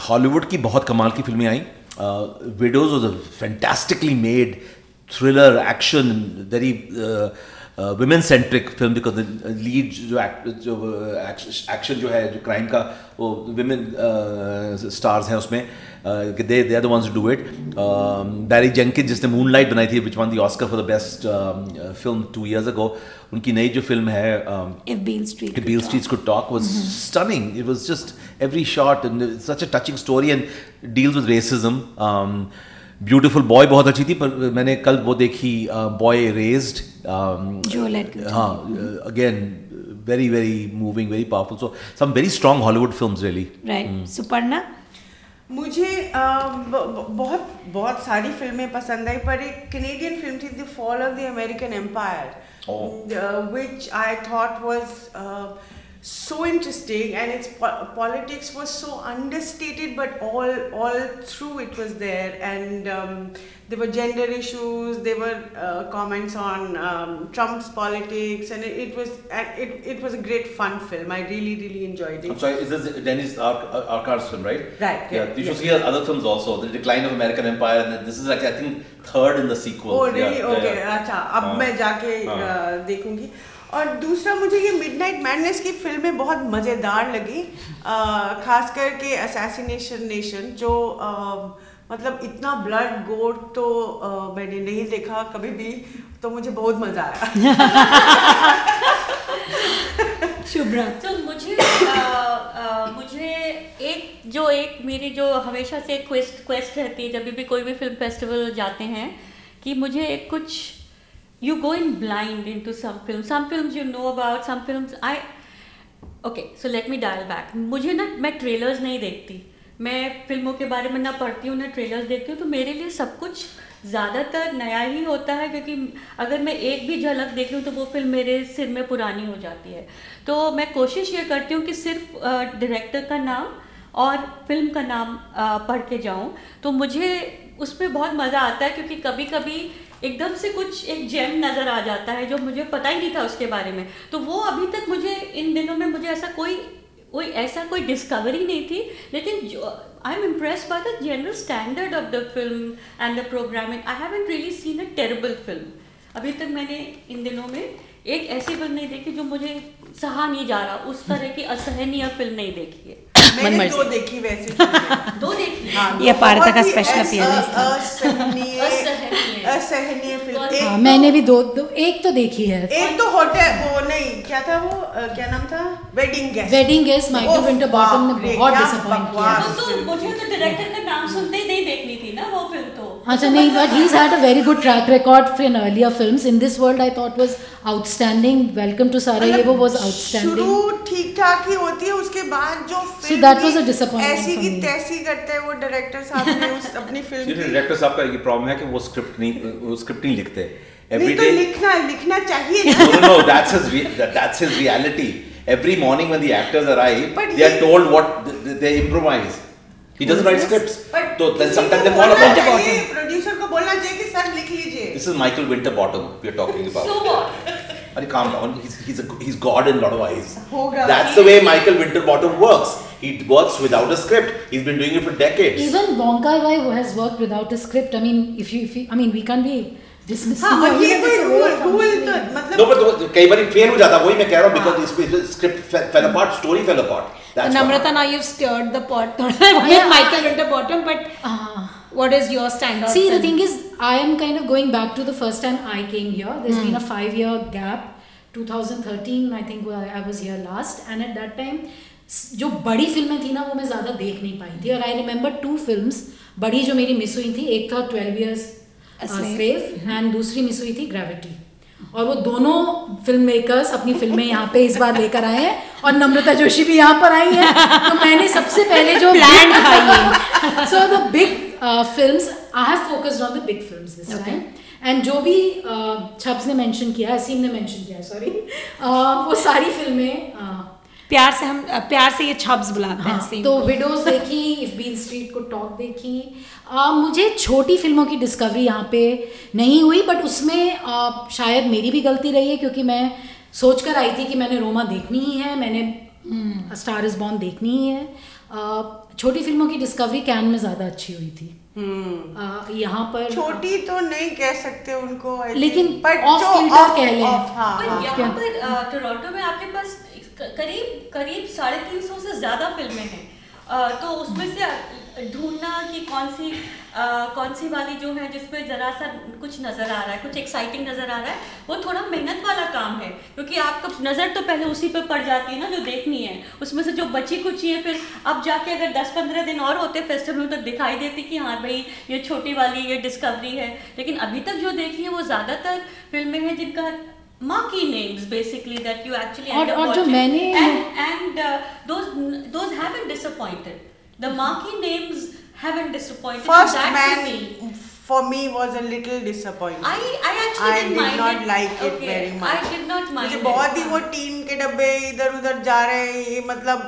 Hollywood की बहुत कमाल की फ़िल्में आई। Widows was a fantastically made thriller action very women centric film because lead जो act- जो एक्शन जो है जो क्राइम का वो वुमेन स्टार्स हैं उसमें they they are the ones do it Barry Jenkin जिसने मूनलाइट बनाई थी which won the Oscar for the best film two years ago उनकी नई जो फ़िल्म है um, If Beale Street If could Beale talk. Streets Could Talk was stunning. It was just every shot and beautiful boy बहुत अच्छी थी पर मैंने कल वो देखी बॉय रेज्ड हाँ again very very moving very powerful so some very strong Hollywood films really Right. Suparna? मुझे बहुत बहुत सारी फ़िल्में पसंद आई पर एक कनेडियन फ़िल्म थी the Fall of the American Empire which I thought was uh, so interesting and its po- politics was so understated but all all through it was there and um, there were gender issues there were uh, comments on um, Trump's politics and it, it was and it, it was a great fun film I really really enjoyed it I'm sorry, is this Dennis Ar- Ar- Arcard's film, right? Right, Yeah, yeah, you should yeah. see her other films also. The Decline of American Empire, and then this is like I think third in the sequel. Oh Yeah, really yeah, okay yeah. अच्छा अब हाँ, मैं जाके हाँ। अ, देखूंगी और दूसरा मुझे ये मिडनाइट मैडनेस की फ़िल्में बहुत मज़ेदार लगी। खास करके असैसिनेशन नेशन जो अ, मतलब इतना ब्लड गोड तो अ, मैंने नहीं देखा कभी भी तो मुझे बहुत मज़ा आया। शुभ्रा। तो मुझे अ, अ, मुझे एक जो एक मेरी जो हमेशा से क्वेस्ट क्वेस्ट रहती है जब भी कोई भी फ़िल्म फेस्टिवल जाते हैं कि मुझे एक कुछ go in blind into some film some film you know about some film I okay so let me dial back मुझे ना, मैं ट्रेलर्स नहीं देखती. मैं फ़िल्मों के बारे में ना पढ़ती हूँ, ना ट्रेलर्स देखती हूँ तो मेरे लिए सब कुछ ज़्यादातर नया ही होता है क्योंकि अगर मैं एक भी झलक देख लूँ तो वो फ़िल्म मेरे सिर में पुरानी हो जाती है. तो मैं कोशिश ये करती हूँ कि सिर्फ़ डायरेक्टर का नाम और फ़िल्म का नाम पढ़ के जाऊँ. तो मुझे उसमें बहुत मज़ा आता है क्योंकि कभी कभी एकदम से कुछ एक जेम नज़र आ जाता है जो मुझे पता ही नहीं था उसके बारे में। तो वो अभी तक मुझे, इन दिनों में मुझे ऐसा कोई कोई ऐसा कोई डिस्कवरी नहीं थी, लेकिन जो I am impress by the general standard of the film and the programming I haven't really seen a terrible film अभी तक मैंने इन दिनों में एक ऐसी फ़िल्म नहीं देखी जो मुझे सहा नहीं जा रहा, उस तरह की असहनीय फ़िल्म नहीं देखी है। मैंने दो देखी वैसे दो देखी? हाँ, ये दो पारिता का स्पेशल अपीयरेंस था। असहनीय फ़िल्म हाँ, तो- मैंने भी दो, दो एक तो देखी है। एक तो होटल वो नहीं क्या था वो? क्या नाम था? Wedding guest wedding guest Michael Winterbottom ने बहुत डिसअपॉइंट किया। तो, तो मुझे तो डायरेक्टर का नाम सुनते ही नहीं देखनी थी ना वो फ़िल्म तो। अच्छा नहीं but he's had a very good track record in earlier films in this world I thought was outstanding welcome to Sarajevo was outstanding शुरू ठीक ठाक ही होती है उसके बाद जो फ़िल्म that was की a disappointment ऐसी की. तैसी करते हैं वो डायरेक्टर साहब ने उस अपनी फ़िल्म की डायरेक्टर साहब का ये प्रॉब्लम है कि वो स्क्रिप्ट नहीं वो स्क्रिप्ट नहीं लिखते एवरी तो डे लिखना लिखना चाहिए no, ना no, no, that's his re- that, that's his reality. Every morning when the actors arrive, But they are he- doesn't write scripts. But So then sometimes they fall apart. Producer को बोलना चाहिए कि sir लिख लीजिए This is Michael Winterbottom we are talking about. So what? Arey, calm down. He's, he's, a, he's God in a lot of eyes. होगा। That's the way Michael Winterbottom works. He works without a script. He's been doing it for decades. even Wonka Wai has worked without a script I mean if you, if you I mean we can't be हाँ और ये कोई rule rule तो मतलब no, but तो कई बार fail हो जाता वही मैं कह रहा हूँ because this script fe- fell apart, story fell apart. That's Namrata, why. now you've stirred the pot with Michael Winterbottom, but Ah. what is your standout? See, the thing is, I am kind of going back to the first time I came here. There's mm. been a five year gap. 2013, I think I I was here last, and at that time, जो बड़ी फ़िल्में थी ना वो मैं ज़्यादा देख नहीं पाई थी और आई रिमेंबर टू फिल्म्स बड़ी जो मेरी मिस हुई थी एक था twelve years Slave. Slave and दूसरी मिस हुई थी ग्रेविटी और वो दोनों फ़िल्म मेकर्स अपनी फ़िल्में यहाँ पे इस बार लेकर आए हैं और नम्रता जोशी भी यहाँ पर आई है। तो मैंने सबसे पहले जो प्लान खाई so the big film I have focused on the big film this time and जो भी uh, छब्स ने मेंशन किया असीम ने मेंशन किया सॉरी वो सारी फ़िल्में uh, प्यार से हम प्यार से ये छब्स बुलाते हैं हाँ, तो। विडोज देखी इफ़ बीन स्ट्रीट को टॉक देखी आ, मुझे छोटी फ़िल्मों की डिस्कवरी यहाँ पे नहीं हुई बट उसमें आ, शायद मेरी भी गलती रही है क्योंकि मैं सोच कर आई थी कि मैंने रोमा देखनी ही है मैंने स्टार इज़ बॉर्न देखनी ही है आ, छोटी फ़िल्मों की डिस्कवरी कैन में ज़्यादा अच्छी हुई थी आ, यहाँ पर छोटी तो नहीं कह सकते उनको लेकिन off जो कह लें। हाँ, पर हाँ। यहाँ पर टोरंटो में आपके पास करीब करीब साढ़े तीन सौ से ज़्यादा फ़िल्में हैं। तो उसमें से ढूंढना कि कौन सी कौन सी वाली जो है जिसमें ज़रा सा कुछ नज़र आ रहा है, कुछ एक्साइटिंग नज़र आ रहा है, वो थोड़ा मेहनत वाला काम है। क्योंकि आपका नज़र तो पहले उसी पे पड़ जाती है ना जो देखनी है। उसमें से जो बची कुची है, फिर अब जाके अगर 10-15 दिन और होते फेस्टिवल में तो दिखाई देती कि हाँ भाई, ये छोटी वाली, ये डिस्कवरी है। लेकिन अभी तक जो देखी है, वो ज़्यादातर फ़िल्में हैं जिनका marquee names basically that you actually end और- up और जो watching. मैंने- and and uh, those those haven't disappointed The marquee names haven't disappointed. First that to me. man for me was a little disappointing. I I actually I didn't did mind not it. like it Okay, very much. I did not mind मुझे it. बहुत ही वो tin के डब्बे इधर उधर जा रहे हैं ये मतलब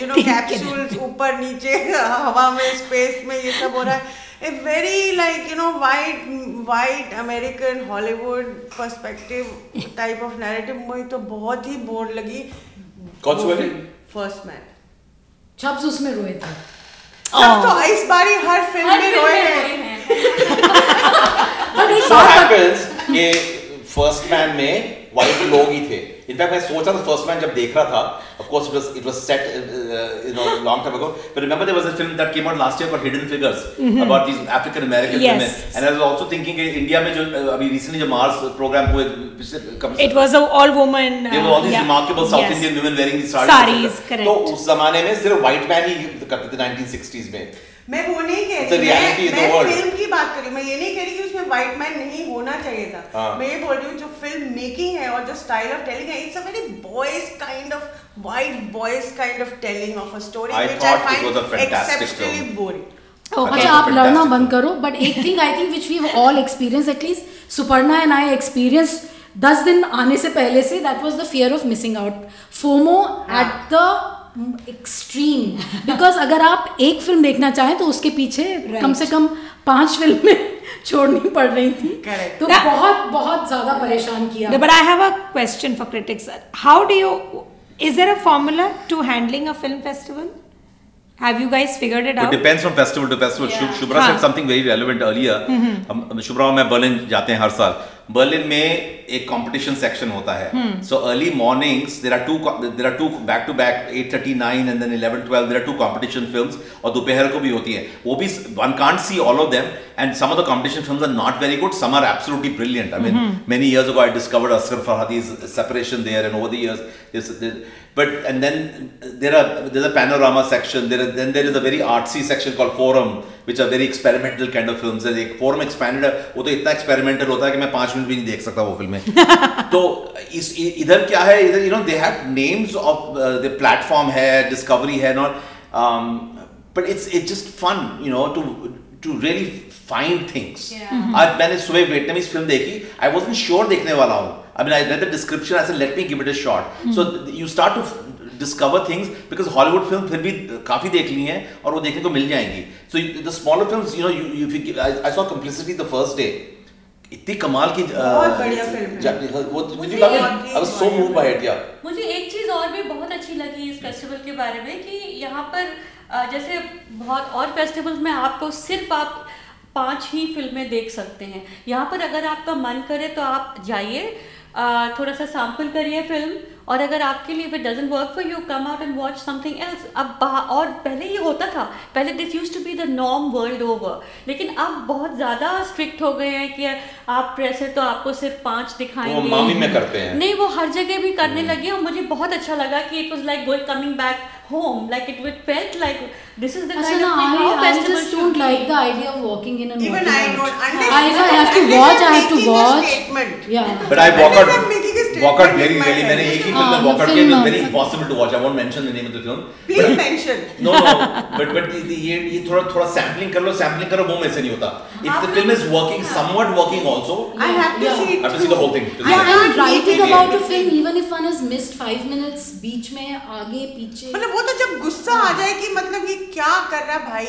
यू नो कैप्सूल्स ऊपर नीचे हवा में स्पेस में ये सब हो रहा है a very like you know white white American Hollywood perspective type of narrative मुझे तो बहुत ही बोर लगी। कौन सी वाली? फ़र्स्ट मैन छब्स उसमें रोए थे। सब तो इस बारी हर फ़िल्म हर में फ़िल्म रोए में हैं। रोए हैं। So happens कि फ़र्स्ट मैन में वाइट लोग ही थे। इनफैक्ट मैं सोचा था फ़र्स्ट मैन जब देख रहा था of course it was it was set you know long time ago but remember there was a film that came out last year for Hidden Figures about these African American and i was also thinking कि India में जो uh, अभी recently जो Mars programme हुए पिछले कब It was a all woman. There were all these yeah. remarkable South Yes. Indian women wearing these sarees. Sarees, correct. तो उस जमाने में सिर्फ़ व्हाइट मैन ही करते थे 1960s में मैं वो नहीं कह रही मैं, मैं फ़िल्म की बात कर रही हूँ। मैं ये नहीं कह रही कि उसमें वाइट मैन नहीं होना चाहिए था। हाँ. मैं ये बोल रही हूँ जो फ़िल्म मेकिंग है और जो स्टाइल ऑफ़ टेलिंग है it's a very boys kind of white boys kind of telling of a story which I find exceptionally boring Okay. अच्छा आप लड़ना बंद करो बट एक thing I think which we all experience at least Suparna and I experience दस दिन आने से पहले से that was the fear of missing out FOMO at the extreme because अगर आप एक फ़िल्म देखना चाहें तो उसके पीछे right. कम से कम पाँच फ़िल्में छोड़नी पड़ रही थी Correct. तो That- बहुत बहुत ज़्यादा परेशान किया but I have a question for critics. How do you? Is there a formula to handling a film festival? Have you guys figured it out? It depends from festival to festival. Yeah. Shub- Shubhra हाँ. said something very relevant earlier. हम हम शुभ्रा और मैं Berlin जाते हैं हर साल Berlin में एक कंपटीशन सेक्शन होता है। So early mornings there are two there are two back to back 8:39 and then 11 12 there are two competition films और दोपहर को भी होती है। वो भी one can't see all of them and some of the competition films are not very good some are absolutely brilliant I mean many years ago I discovered Asghar for separation separation there and over the there- but and then there are there's a panorama section there are, then there is a very artsy section called forum which are very experimental kind of films है एक forum expanded है वो तो इतना experimental होता है कि मैं पाँच मिनट भी नहीं देख सकता वो फ़िल्में तो इस इधर क्या है इधर you know they have names of the platform है डिस्कवरी है not but it's it's just fun you know to to really find things आज मैंने सुबह वियतनामीज फ़िल्म देखी आई वाजंट श्योर देखने वाला हूँ I mean I read the description I said let me give it a shot so you start to discover things because Hollywood film फिर भी काफ़ी देख ली हैं और वो देखने को मिल जाएँगी so the smaller you know you I saw complicity the first day इतनी कमाल की बहुत बढ़िया film है। वो मुझे you it? I so moved by it, yeah. मुझे एक चीज़ और भी बहुत अच्छी लगी इस फेस्टिवल के बारे में कि यहाँ पर जैसे बहुत और फेस्टिवल्स में आपको सिर्फ़ आप पाँच ही फ़िल्में देख सकते हैं यहाँ पर अगर आपका मन करे तो आप जाइए थोड़ा सा सैंपल करिए फ़िल्म और अगर आपके लिए it doesn't work for you come out and watch something else अब और पहले ये होता था पहले this use to be the norm world over लेकिन अब बहुत ज़्यादा स्ट्रिक्ट हो गए हैं कि आप प्रेस है तो आपको सिर्फ़ पाँच दिखाएँगे। वो मामी में करते हैं। नहीं वो हर जगह भी करने लगे और मुझे बहुत अच्छा लगा कि it was like going coming back home like it will felt like this is the अच्छा काइंड ना of thing I, how I festival just don't like the idea of walking in and Even I don't. I, I have to watch, I have to watch. Yeah. But I walk out, Walk out very rarely. मैंने एक ही हाँ, film में walk out किया. It was very हाँ. impossible to watch. I won't mention the name of the film. Please mention. No, no, but but ये ये थोड़ा थोड़ा सैम्पलिंग कर लो सैम्पलिंग करो वो में से नहीं होता if the film is working somewhat working also I have to see I have to see the whole thing Yeah, and writing about a film, even if one has missed five minutes बीच में आगे पीछे मतलब वो तो जब गुस्सा आ जाए कि मतलब ये क्या कर रहा भाई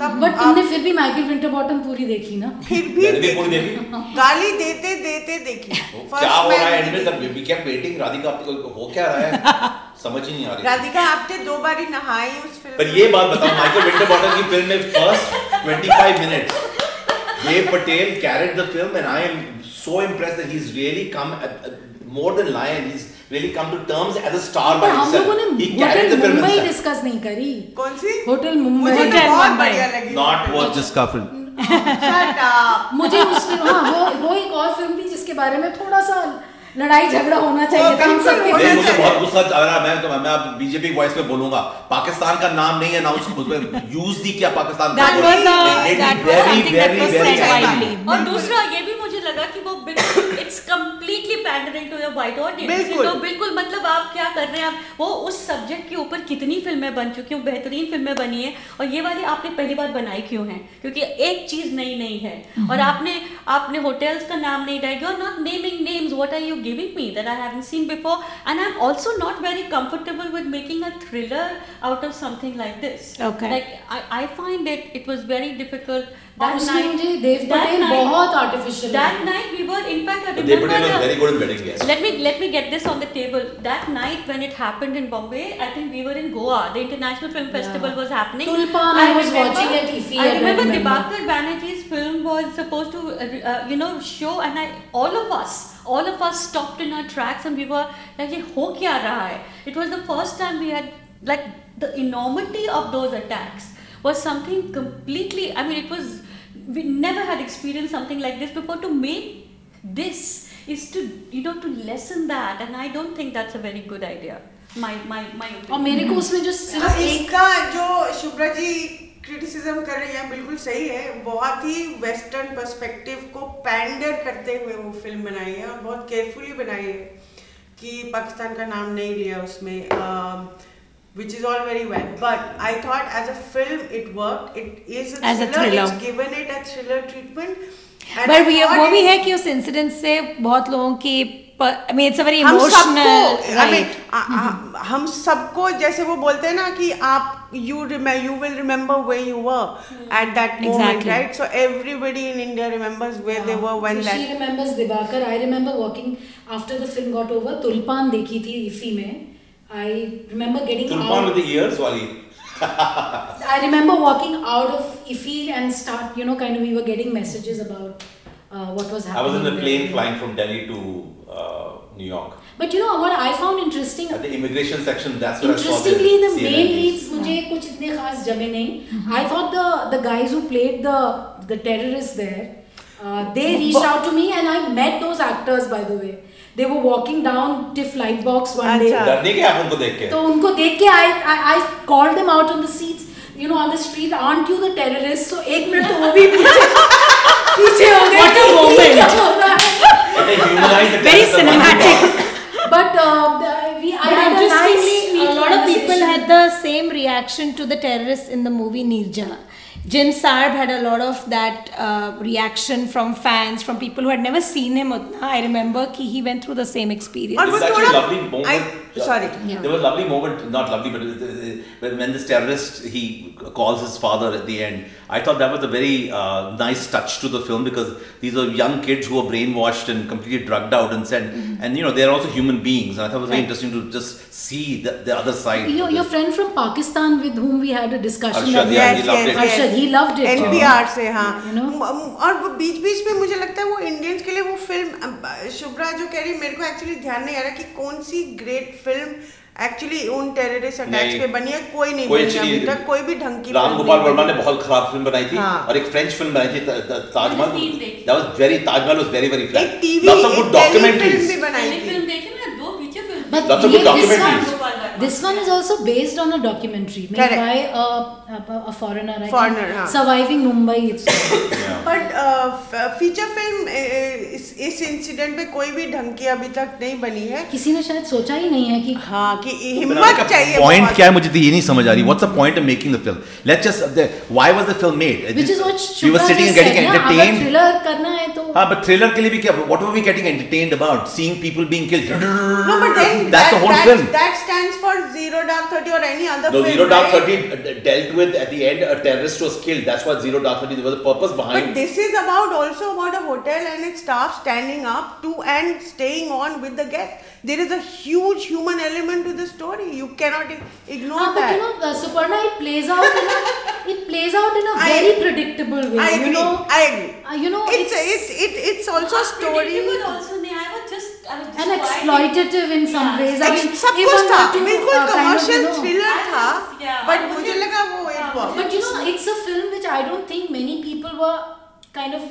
तब बट तुमने फिर भी माइकल विंटर बॉटम पूरी देखी ना? फिर भी देखी। पूरी देखी। गाली देते देते देखी। क्या हो रहा है एंड में? तब वी केप्ट वेटिंग राधिका आपको हो क्या रहा है? समझ ही नहीं आ रही। राधिका आपने दो बारी नहाई उस फ़िल्म पर ये बात बताओ माइकल विंटर बॉटम की फ़िल्म में first 25 minutes Dev Patel carried the film and I am so impressed that he's really come at, at more than Lion. He's really come to terms as a star by himself. लोगों ने he carried hotel the film Mumbai himself. Discuss नहीं करी। कौन सी? Hotel Mumbai. मुझे तो Hotel बहुत Mumbai. बढ़िया लगी। Not worth up. मुझे उस फ़िल्म हाँ वो वो एक और फ़िल्म थी जिसके बारे में थोड़ा सा लड़ाई झगड़ा होना चाहिए था। हम बिल्कुल होना नहीं मुझे बहुत गुस्सा आ रहा है। मैं तो मैं अब बीजेपी वॉइस में बोलूँगा। पाकिस्तान का नाम नहीं अनाउंस उसमें यूज़ दी क्या पाकिस्तान का? Very was very said angry. widely. और दूसरा ये भी मुझे लगा कि वो it's it's completely pandering to the white audience बिल्कुल। तो बिल्कुल मतलब आप क्या कर रहे हैं आप वो उस सब्जेक्ट के ऊपर कितनी फ़िल्में बन चुकी हैं बेहतरीन फ़िल्में बनी है और ये वाली आपने पहली बार बनाई क्यों है? क्योंकि एक चीज़ नई नई है और आपने आपने होटल्स का नाम नहीं डाला you are not naming names what are you giving me that I haven't seen before and I am also not very comfortable with making a thriller out of something like this like I I find it it was very difficult और उसमें मुझे देव पटेल बहुत artificial that night we were in fact I But Dev Patel was very good at wedding guests. let me let me get this on the table that night when it happened in bombay i think we were in goa the international film festival yeah. was happening Tulpan, I I was remember, watching at IFFI, i I remember remember. Dibakar Banerjee's film was supposed to uh, uh, you know show and I all of us all of us stopped in our tracks and we were like ये हो क्या रहा है it was the first time we had like the enormity of those attacks was something completely i mean it was we never had experienced something like this before to make this is to you know to lessen that and i don't think that's a very good idea my my my और opinion मेरे को उसमें जो हाँ, सिर्फ़ एक इसका जो शुभ्रा जी क्रिटिसिज्म कर रही हैं बिल्कुल सही है बहुत ही वेस्टर्न पर्सपेक्टिव को पैंडर करते हुए वो फ़िल्म बनाई है और बहुत केयरफुली बनाई है कि पाकिस्तान का नाम नहीं लिया उसमें which is all very well but i thought as a film it worked it is a As thriller. a thriller, it's given it a thriller treatment I वो वो भी है कि उस इंसिडेंट से बहुत लोगों की I mean it's a very हम सबको इमोशनल I mean, आ- आ- हम सबको जैसे वो बोलते हैं ना कि आप you remember you will remember where you were at that moment Exactly. right so everybody in India remembers where they were when so that she remembers Divakar. I remember walking after the film got over. Tulpan देखी थी IFFI में. I remember getting Tulpan out. with the ears wali. I remember walking out of IFI and start, you know, kind of we were getting messages about uh, what was I happening. was in a there. plane flying from Delhi to uh, New York. But you know what I found interesting? At the immigration section, that's where I saw Interestingly, the CNN main news. leads मुझे कुछ इतने खास जमे नहीं. I thought the the guys who played the the terrorists there, uh, they reached out to me and I met those actors by the way. They were walking down TIFF light box one day डरने के आप उनको देख के। तो उनको देख के I I I called them out on the seats you know on the street aren't you the terrorist so एक मिनट तो वो भी पीछे पीछे हो गए। What a moment very cinematic but we I had just seen a lot of people had the same reaction to the terrorists in the movie Jim Saab had a lot of that uh, reaction from fans, from people who had never seen him. Utna. I remember ki he went through the same experience. There was actually a lovely moment. I, sorry. Yeah. There was a lovely moment, not lovely, but uh, uh, when this terrorist, he calls his father at the end. I thought that was a very uh, nice touch to the film because these are young kids who are brainwashed and completely drugged out and said, Mm-hmm. and you know they're also human beings. And I thought it was very interesting to just see the, the other side. Your, of your this. friend from Pakistan with whom we had a discussion. Arshad, that- yeah, Yes, he loved yes, it. yes. Arshad, he loved it. NPR से हाँ You know? म- म- और वो बीच बीच में मुझे लगता है वो इंडियंस के लिए वो फिल्म अ, शुभ्रा जो कह रही है, मेरे को एक्चुअली ध्यान नहीं आ रहा कि कौन सी ग्रेट फिल्म एक्चुअली उन टेररिस्ट अटैक्स। पे बनी है कोई नहीं कोई बनी अभी तक कोई भी ढंग की राम गोपाल वर्मा ने बहुत खराब फ़िल्म बनाई थी हाँ। और एक फ्रेंच फ़िल्म बनाई थी Taj Mahal. That was very Taj Mahal was very very flat एक टीवी गुड documentaries भी बनाई थी। फ़िल्म देखी ना दो feature film lots of good good this one, is also based on a documentary made Correct. by a, a, a foreigner. I think. Foreigner, हाँ. Surviving Mumbai. It's but feature film इस इस incident पे कोई भी ढंग की अभी तक नहीं बनी है किसी ने शायद सोचा ही नहीं है कि हाँ कि हिम्मत चाहिए पॉइंट बहुत। क्या है मुझे तो ये नहीं समझ आ रही what's the point of making the film let's just why was the film made which is what we were Shubhra sitting just and getting said, ना, अगर entertained thriller करना है तो हाँ but thriller के लिए भी क्या what were we getting entertained about seeing people being killed No, but then that's that, the whole that, film that stands for for Zero Dark Thirty or any other. No, film, Zero Dark right? Thirty uh, dealt with at the end a terrorist was killed. That's what Zero Dark Thirty. There was a purpose behind. But this is about also about a hotel and its staff standing up to and staying on with the guests. There is a huge human element to the story. You cannot ignore ah, that. But you know, uh, Suparna, it plays out in a it plays out in a I, very predictable way. I agree. You know, I agree. Uh, you know, it's it's, a, it's it, it's also a story. Predictable also, I was just I exploitative in some Yeah. ways. I mean, सब कुछ था बिल्कुल uh, commercial you know, thriller था yeah, but I मुझे was- लगा वो हाँ, it was But you know, it's a film which I don't think many people were kind of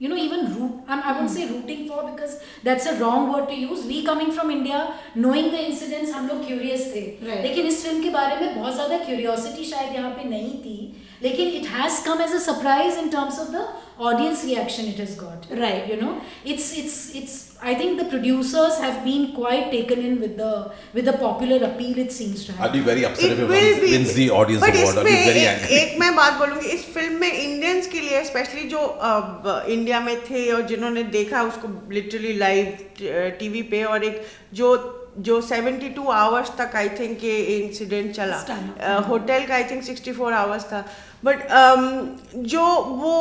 you know even root I'm, i won't say rooting for because that's a wrong word to use we coming from india knowing the incidents हम लोग curious थे Right. लेकिन इस film के बारे में बहुत ज़्यादा curiosity शायद यहाँ पे नहीं थी लेकिन it has come as a surprise in terms of the audience reaction it has got right you know it's it's it's I think the producers have been quite taken in with the with the popular appeal it seems to have I be very upset if it wins the audience award I be very angry एक मैं बात बोलूँगी इस film में Indians के लिए specially जो India में थे और जिन्होंने देखा उसको लिटरली लाइव टीवी पे और एक जो जो 72 आवर्स तक आई थिंक ये इंसिडेंट चला। होटल का आई थिंक 64 आवर्स था। बट um, जो वो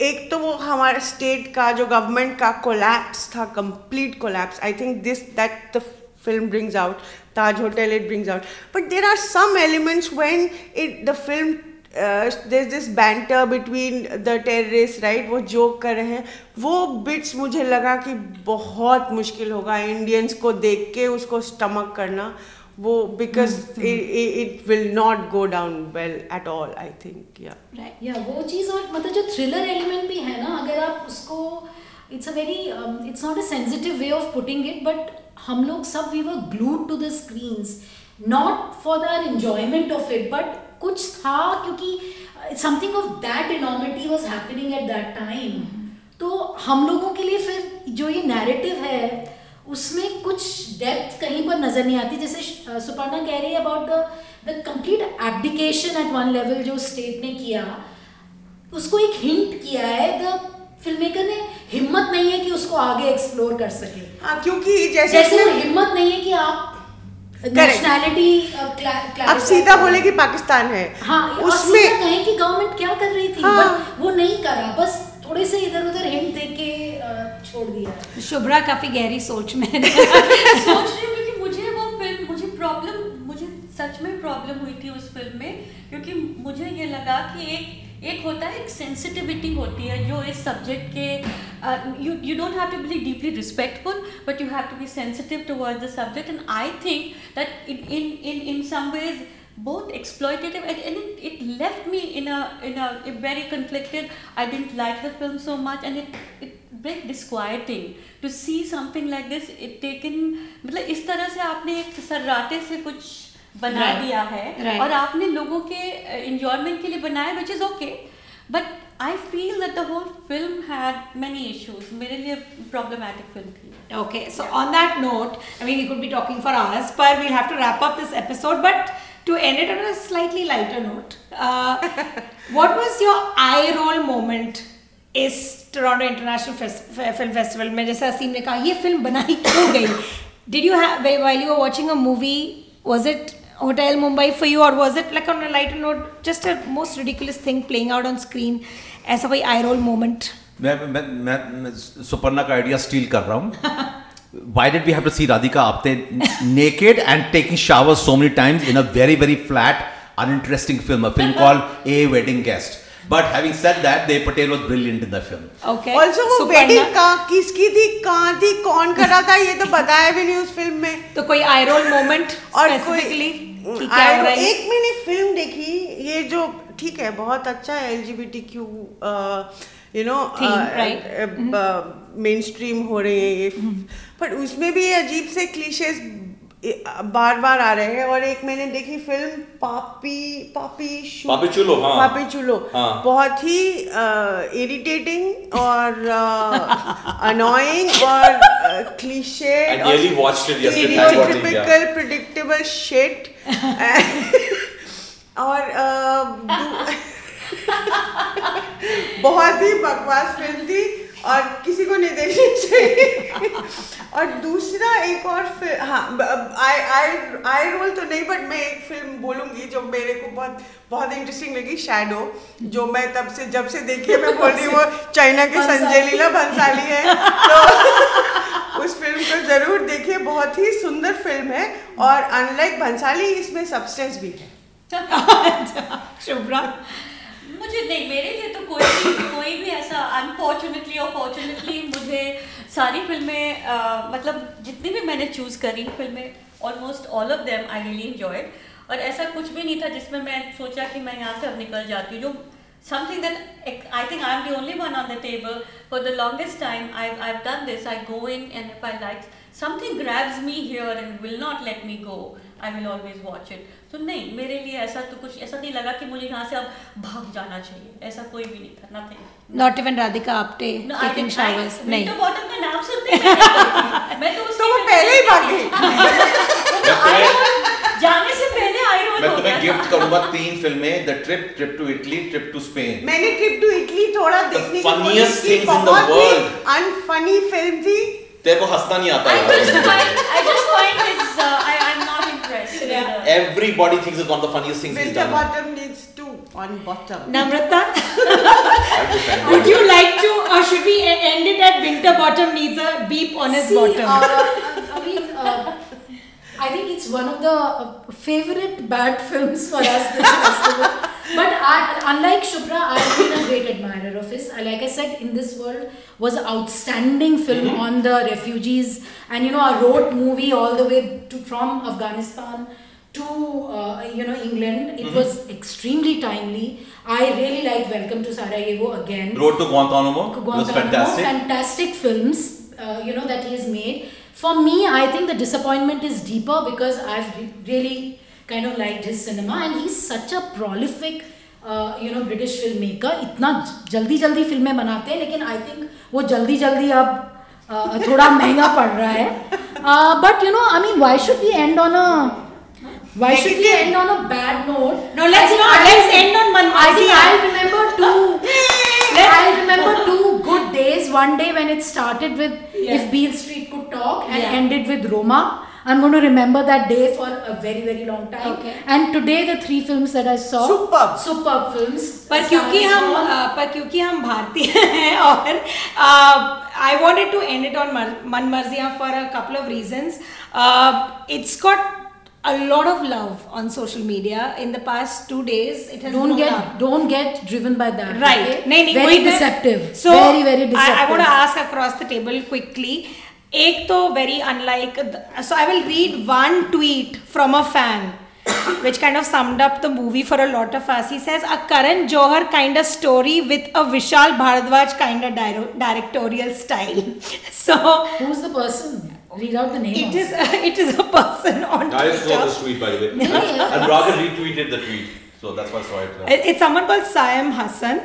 एक तो वो हमारे स्टेट का जो गवर्नमेंट का कोलैप्स था complete collapse I think this that the film brings out taj hotel it brings out. But there are some elements when it the film there's this banter between the terrorists right? वो joke कर रहे हैं। वो bits मुझे लगा कि बहुत मुश्किल होगा इंडियंस को देख के उसको स्टमक करना। वो because it will not go down well at all I think yeah right yeah वो चीज़ और मतलब जो थ्रिलर एलिमेंट भी है ना अगर आप उसको it's a very it's not a sensitive way of putting it but हम लोग सब we were glued to the screens not for their enjoyment of it but कुछ था क्योंकि something of that enormity was happening at that time तो हम लोगों के लिए फिर जो ये नैरेटिव है उसमें कुछ डेप्थ कहीं पर नज़र नहीं आती। जैसे सुपर्णा कह रही है about the the complete abdication at one level जो स्टेट ने किया उसको एक हिंट किया है द फ़िल्म मेकर ने हिम्मत नहीं है कि उसको आगे एक्सप्लोर कर सके। हाँ क्योंकि जैसे जैसे हिम्मत नहीं है कि आप नेशनैलिटी अब सीधा बोले कि पाकिस्तान है। हाँ उसमें कहें कि गवर्नमेंट क्या कर रही थी हाँ। वो नहीं करा। बस थोड़े से इधर उधर हिंट दे के छोड़ दिया। शुभ्रा काफ़ी गहरी सोच में सोच रही हूँ क्योंकि मुझे वो फ़िल्म मुझे प्रॉब्लम मुझे सच में प्रॉब्लम हुई थी उस फ़िल्म में क्योंकि मुझे ये लगा कि एक एक होता है एक सेंसिटिविटी होती है जो इस सब्जेक्ट के you you don't have to be deeply respectful but you have to be sensitive towards the subject and I think that in in in in some ways both exploitative and, and it, it left me in a in a, a very conflicted i didn't like the film so much and it it very disquieting to see something like this it मतलब इस तरह से आपने एक सर्राटे से कुछ बना right. दिया है right. और आपने लोगों के इंजॉयमेंट के लिए बनाया which is okay but I feel that the whole film had many issues मेरे लिए प्रॉब्लमैटिक फ़िल्म थी। Okay so on that note I mean you could be talking for hours पर we have to wrap up this episode but to end it on a slightly lighter note what was your eye roll moment इस Toronto international film festival में जैसे असीम ने कहा ये film बनाई क्यों गई? Did you have while you were watching a movie was it hotel mumbai for you or was it like on a lighter note just a most ridiculous thing playing out on screen ऐसा कोई eye roll moment मैं मैं मैं, सुपर्णा का idea steel कर रहा हूँ Why did we have to see Radhika Apte naked and taking showers so many times in a very very flat, uninteresting film, a film called A Wedding Guest? But having said that, Dev Patel was brilliant in the film. okay also वो Suparna- wedding का किसकी थी कहाँ थी कौन कर रहा था ये तो बताया भी नहीं उस फ़िल्म में तो कोई आई रोल मोमेंट और स्पेसिफिकली कोई कि क्या हो रहा है एक मैंने फ़िल्म देखी ये जो ठीक है बहुत अच्छा है L G B T Q you know mainstream हो रहे हैं ये पर उसमें भी अजीब से क्लीशेस बार बार आ रहे हैं और एक मैंने देखी फ़िल्म पापी पापी शू- पापी चुलो, हाँ। पापी चुलो हाँ। बहुत ही इरिटेटिंग और अनोइंग और क्लीशेड प्रिडिक्टेबल nearly और बहुत ही बकवास फ़िल्म थी। और किसी को नहीं देखनी चाहिए। और दूसरा एक और फ़िल्म हाँ आई आई आई रोल तो नहीं बट मैं एक फ़िल्म बोलूँगी जो मेरे को बहुत बहुत इंटरेस्टिंग लगी शैडो जो मैं तब से जब से देखी है मैं बोल रही हूँ वो चाइना के संजय लीला भंसाली है। तो उस फ़िल्म को ज़रूर देखिए बहुत ही सुंदर फ़िल्म है और अनलाइक भंसाली इसमें सब्सटेंस भी है। शुभ्रा। मुझे नहीं मेरे लिए तो कोई भी कोई भी ऐसा अनफॉर्चुनेटली और फॉर्चुनेटली मुझे सारी फ़िल्में uh, मतलब जितनी भी मैंने चूज़ करी फ़िल्में almost all of them I really enjoy और ऐसा कुछ भी नहीं था जिसमें मैं सोचा कि मैं यहाँ से अब निकल जाती हूँ जो something that I think I am the only one on the table for the longest time I I done this I go in and I like something grabs me here and will not let me go I will always watch it. तो नहीं मेरे लिए ऐसा तो कुछ ऐसा नहीं लगा कि मुझे यहाँ से अब भाग जाना चाहिए। ऐसा कोई भी नहीं था nothing. Not even Radhika Apte taking showers नहीं Winter Bottom का नाम सुनते ही मैं नहीं गई तो तो पहले ही भाग गई। जाने से पहले आई मैं हो तुम्हें गिफ्ट करूँगा तीन फ़िल्में the trip trip to Italy trip to Spain मैंने ट्रिप टू इटली थोड़ा देखने की funniest कोशिश की। things in बहुत world. अनफनी फ़िल्म थी। तेरे को हंसना नहीं आता I just यार find I just find it's uh, yeah. Everybody thinks it's one of the funniest things Mr. he's done. Bottom needs two on bottom. Namrata, would you like to, or should we end it at Winter Bottom needs a beep on his See, bottom? Uh, I mean, uh, I think it's one of the uh, favorite bad films for us this festival. But I, unlike Shubhra, I've been a great admirer of his. Like I said, In This World was an outstanding film mm-hmm. on the refugees. And you know, I wrote movie all the way to, from Afghanistan to uh, you know England. It was extremely timely. I really liked Welcome to Sarajevo again. Road to Guantanamo was Guantanamo, fantastic. fantastic films, uh, you know, that he has made. For me, I think the disappointment is deeper because I've re- really kind of liked his cinema and he's such a prolific, uh, you know, British filmmaker. इतना जल्दी जल्दी फिल्में बनाते हैं लेकिन I think वो जल्दी जल्दी अब uh, थोड़ा महंगा पड़ रहा है. Uh, but you know, I mean, why should we end on a why should we end on a bad note? No, let's I think not. I- Let's end on Manmohan I think Singh. I remember two. I remember two good days. One day when it started with If Beale Street Could Talk and Yeah. ended with Roma. I'm going to remember that day for a very very long time. Okay. And today the three films that I saw. Superb. Superb films. पर Star क्योंकि is हम Born. uh, पर क्योंकि हम भारतीय हैं और I wanted to end it on Man Marziyaan for a couple of reasons it's got a lot of love on social media in the past two days it has don't blown get up. don't get driven by that. right okay? नहीं नहीं very वही मैं- deceptive. so very very I, deceptive. I want to ask across the table quickly एक तो very unlike so I will read one tweet from a fan which kind of summed up the movie for a lot of us. He says, a Karan Johar kind of story with a Vishal Bharadwaj kind of dire- directorial style. so Who's the person? Read out the name. it also. is it is a person on I saw Twitter. this tweet by the way. Yeah. and Raga retweeted the tweet. So that's why I saw it. It- It's someone called Sayam Hassan.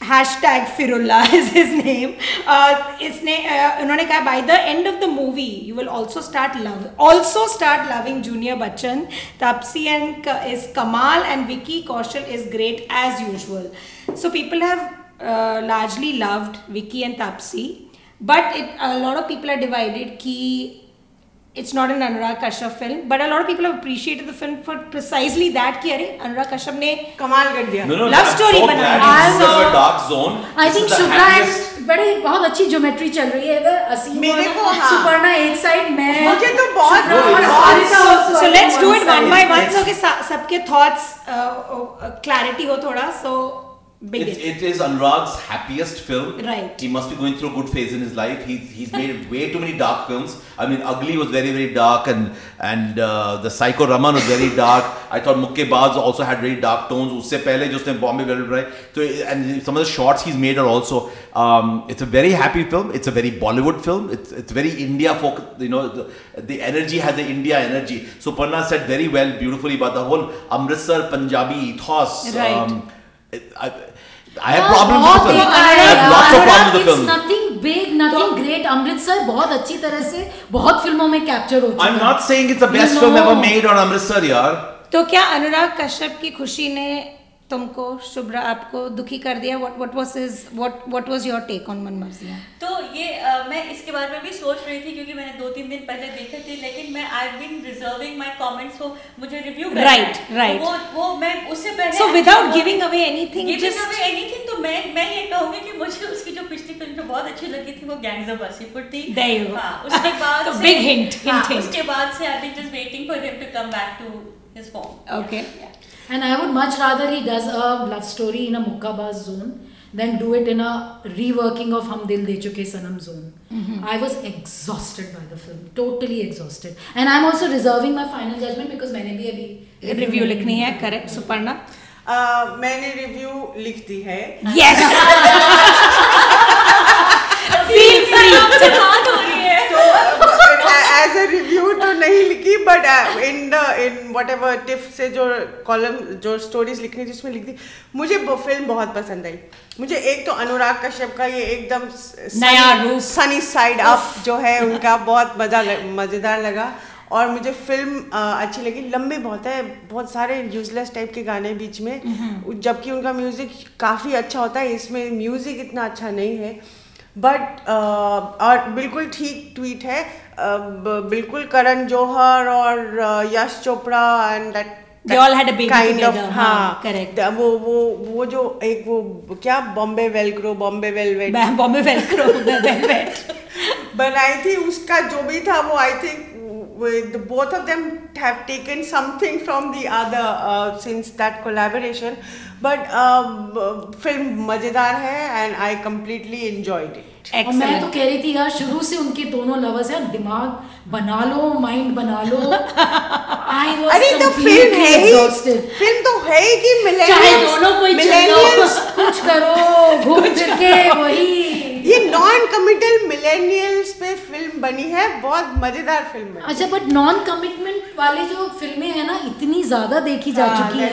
Hashtag Firullah is his name. Uh, इसने uh, उन्होंने कहा by the end of the movie you will also start love also start loving Junior Bachchan. Tapsi and Ka- is Kamal and Vicky Kaushal is great as usual. So people have uh, largely loved Vicky and Tapsi, but it, a lot of people are divided. Ki it's not an Anurag Kashyap film, but a lot of people have appreciated the film for precisely that. कि अरे अनुराग कश्यप ने कमाल कर दिया No, no, Love story so बनाया। in a dark zone. I This think is the and बड़ी बहुत अच्छी ज्योमेट्री चल रही है असीम मेरे को, हाँ। सुपर्णा एक साइड मैं मुझे तो बहुत बहुत- so, so one it one side. by one Let's- so कि सा- सबके thoughts क्लैरिटी हो थोड़ा Biggest. It's, it is Anurag's happiest film. Right. He must be going through a good phase in his life. He's, he's made way too many dark films. I mean, Ugly was very, very dark, and and uh, the Psycho Raman was very dark. I thought Mukkebaz also had very dark tones. Usse pehle jo usne Bombay right? So and some of the shots he's made are also. Um, it's a very happy film. It's a very Bollywood film. It's it's very India focused. You know, the, the energy has the India energy. So Panna said very well, beautifully about the whole Amritsar Punjabi ethos. Right. Um, it, I, I have हाँ, problems with the film. I have lots of problems with the It's film. nothing big, nothing great. Amritsar बहुत अच्छी तरह से बहुत फ़िल्मों में capture हो चुका I'm not saying it's the best film ever made on Amritsar, यार. तो क्या अनुराग कश्यप की खुशी ने तुमको शुभ्रा आपको दुखी कर दिया। What what was his what what was your take on Manmarziyaan तो ये अ, मैं इसके बारे में भी सोच रही थी क्योंकि मैंने दो तीन दिन पहले देखे थे लेकिन मैं I been reserving my comments को मुझे रिव्यू Right, right. वो वो मैं उससे पहले so without giving away anything giving away anything तो मैं मैं ये कहूँगी कि मुझे उसकी जो पिछली फ़िल्म जो बहुत अच्छी लगी थी वो गैंग्स ऑफ़ वासीपुर थी हाँ, उसके बाद तो से- big hint, hint, हाँ. उसके बाद से I been just waiting for him to come back to his form okay And I would much rather he does a love story in a mukkabaz zone than do it in a reworking of Hum Dil De Chuke Sanam zone. Mm-hmm. I was exhausted by the film, totally exhausted. And I'm also reserving my final judgment because मैंने भी अभी review लिखनी है correct Suparna अ, मैंने review लिख दी है yes feel free बात हो रही है तो एज अ रिव्यू तो नहीं लिखी but in the in whatever TIFF से जो कॉलम जो स्टोरीज लिखनी थी उसमें लिख दी मुझे वो फ़िल्म बहुत पसंद आई। मुझे एक तो अनुराग कश्यप का ये एकदम नया रूप। सनी साइड अप जो है उनका बहुत मज़ा मज़ेदार लगा। और मुझे फ़िल्म अ, अच्छी लगी। लंबी बहुत है बहुत सारे यूजलेस टाइप के गाने बीच में। जबकि उनका म्यूज़िक काफ़ी अच्छा होता है इसमें म्यूज़िक इतना अच्छा नहीं है। बट और बिल्कुल ठीक ट्वीट है। बिल्कुल करण जौहर और Yash Chopra and that They all had a baby together, हाँ, हाँ correct. द- वो वो वो जो एक वो क्या Bombay velcro Bombay velvet Bombay velcro velvet बनाई थी उसका जो भी था वो I think both of them have taken something from the other uh, since that but uh, film मज़ेदार है and I completely enjoyed it और मैं तो कह रही थी यार शुरू से उनके दोनों लवर्स हैं दिमाग बना लो माइंड बना लो। आई वाज अरे तो फ़िल्म है ही। फ़िल्म तो है ही कि मिलेनियल्स दोनों कोई चलो कुछ करो घूम फिर के वही। ये नॉन कमिटल मिलेनियल्स पे फ़िल्म बनी है बहुत मज़ेदार फ़िल्म बनी अच्छा बट नॉन कमिटमेंट वाले जो फ़िल्में हैं ना इतनी ज़्यादा देखी जा हाँ, चुकी है।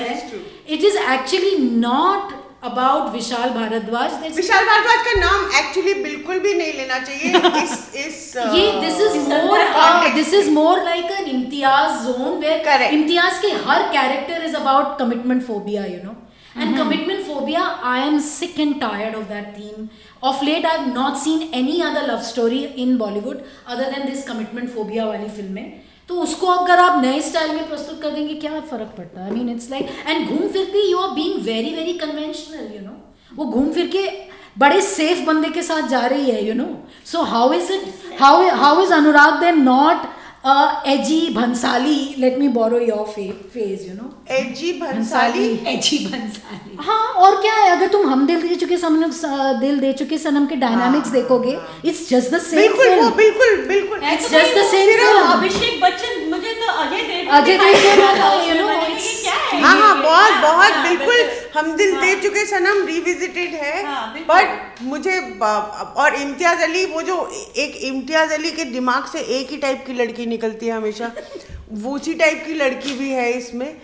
It is actually not about Vishal Bhardwaj Vishal Bhardwaj का नाम एक्चुअली बिल्कुल भी नहीं लेना चाहिए। इस इस ये this is more this is more like an Imtiaz zone where. Imtiaz के हर character is about commitment phobia you know and commitment phobia I am sick and tired of that theme of late I have not seen any other love story in Bollywood other than this commitment phobia वाली फ़िल्में तो उसको अगर आप नए style में प्रस्तुत कर देंगे क्या फ़र्क पड़ता? है I mean it's like and घूम फिर के you are being very very conventional you know वो घूम फिर के बड़े सेफ़ बंदे के साथ जा रही है you know so how is it how how is Anurag then not edgy Bhansali let me borrow your phrase you know edgy Bhansali edgy Bansali हाँ और क्या है? अगर तुम हम दिल दे चुके सनम दिल दे चुके सनम के डायनामिक्स देखोगे इट्स जस्ट द सेम बिल्कुल बिल्कुल बिल्कुल। It's just the same सिर्फ़ film. अभिषेक बच्चन मुझे तो अजय देवगन अजय देवगन है you know, ये क्या है? हाँ हाँ बहुत हाँ, बहुत हाँ, बिल्कुल। हम दिल दे चुके सनम रिविजिटेड है। हाँ, बट मुझे और इम्तियाज़ अली वो जो एक इम्तियाज़ अली के दिमाग से एक ही टाइप की लड़की निकलती है हमेशा। वो उसी टाइप की लड़की भी है इसमें।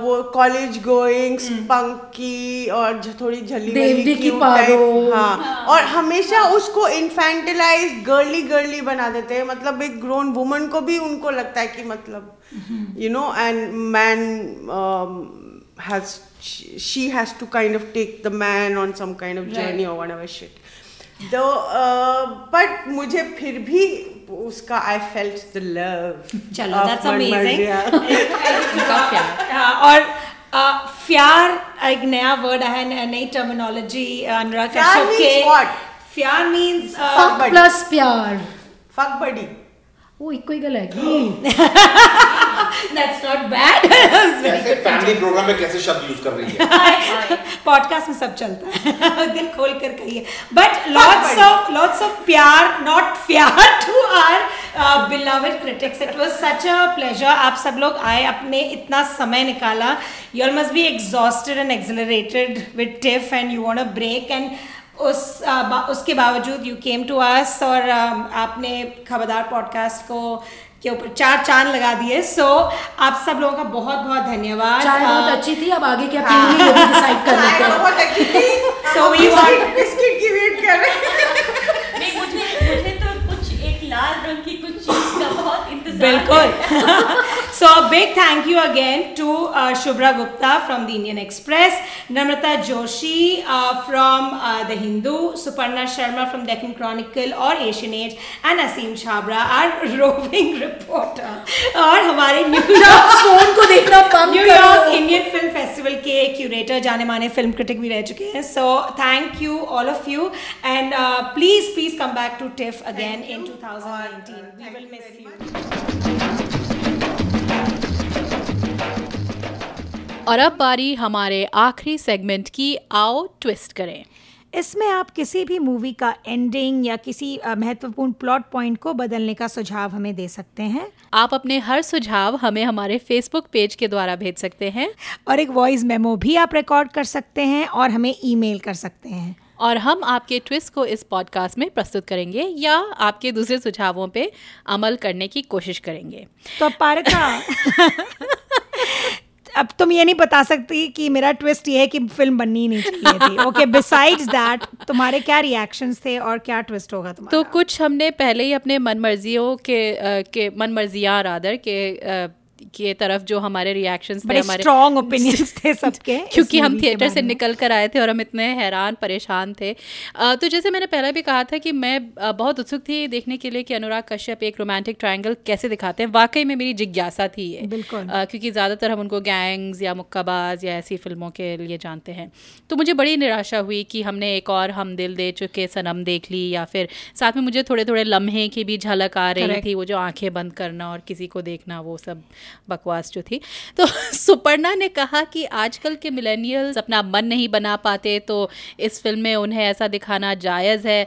वो कॉलेज गोइंग पंकी और थोड़ी झली की type, हाँ और हमेशा उसको इन्फेंटिलाइज गर्ली गर्ली बना देते हैं। मतलब एक ग्रोन वुमन को भी उनको लगता है कि मतलब you know and man um, has she, she has to kind of take the man on some kind of journey right. or whatever shit तो बट मुझे फिर भी उसका आई फेल्ट द लव चलो, that's amazing. उनका प्यार हाँ, और आ, फ्यार एक नया वर्ड है नई terminology Anurag Fyar Kashyap means के मीन्स buddy. प्लस प्यार फक बडी वो इको ही गल है दैट्स नॉट बैड कैसे फैमिली प्रोग्राम में कैसे शब्द यूज़ कर रही है? पॉडकास्ट में सब चलता है। दिल खोल कर कहिए। But lots of lots of प्यार नॉट प्यार to our beloved critics it was such a pleasure आप सब लोग आए अपने इतना समय निकाला। You all must be exhausted and accelerated with TIFF and you want a break and उस uh, उसके बावजूद यू केम टू अस और um, आपने खबरदार पॉडकास्ट को के ऊपर चार चाँद लगा दिए। सो so, आप सब लोगों का बहुत बहुत धन्यवाद। चाय बहुत अच्छी थी अब आगे क्या पीएँगे ये डिसाइड कर लेते हैं। बहुत अच्छी थी। So वी बिस्किट बिस्किट की वेट कर रहे हैं। नहीं मुझे मुझे तो कुछ एक लाल रंग की कुछ चीज़ का बहुत इंतज़ार है। बिल्कुल। So a big thank you again to Shubhra Gupta from the Indian Express Namrata Joshi from the Hindu Suparna Sharma from Deccan Chronicle और Asian Age and Aseem Chhabra our roving reporter और हमारे New York phone को देखना New York Indian film festival के curator जाने माने film critic भी रह चुके हैं। So thank you all of you and please please come back to TIFF again in 2019 we will miss you और अब बारी हमारे आखिरी सेगमेंट की आओ ट्विस्ट करें। इसमें आप किसी भी मूवी का एंडिंग या किसी महत्वपूर्ण प्लॉट पॉइंट को बदलने का सुझाव हमें दे सकते हैं। आप अपने हर सुझाव हमें हमारे फेसबुक पेज के द्वारा भेज सकते हैं। और एक वॉइस मेमो भी आप रिकॉर्ड कर सकते हैं और हमें ईमेल कर सकते हैं। और हम आपके ट्विस्ट को इस पॉडकास्ट में प्रस्तुत करेंगे या आपके दूसरे सुझावों पे अमल करने की कोशिश करेंगे। तो पारिका। अब तुम ये नहीं बता सकती कि मेरा ट्विस्ट ये है कि फ़िल्म बननी नहीं चाहिए थी। ओके बिसाइड्स दैट तुम्हारे क्या रिएक्शंस थे और क्या ट्विस्ट होगा तुम्हारा? तो कुछ हमने पहले ही अपने मन मर्जियों के के मन मर्जियाँ रादर के के तरफ़ जो हमारे रिएक्शंस थे हमारे strong opinions थे सबके क्योंकि हम थिएटर से निकल कर आए थे और हम इतने हैरान परेशान थे। तो जैसे मैंने पहले भी कहा था कि मैं बहुत उत्सुक थी देखने के लिए कि अनुराग कश्यप एक रोमांटिक ट्रायंगल कैसे दिखाते हैं। वाकई में मेरी जिज्ञासा थी ये। बिल्कुल। क्योंकि ज़्यादातर हम उनको गैंग्स या मुक्काबाज या ऐसी फ़िल्मों के लिए जानते हैं। तो मुझे बड़ी निराशा हुई कि हमने एक और हम दिल दे चुके सनम देख ली या फिर साथ में मुझे थोड़े थोड़े लम्हे की भी झलक आ रही थी वो जो आँखें बंद करना और किसी को देखना वो सब। बकवास जो थी। तो सुपर्णा ने कहा कि आजकल के मिलेनियल्स अपना मन नहीं बना पाते तो इस फ़िल्म में उन्हें ऐसा दिखाना जायज़ है।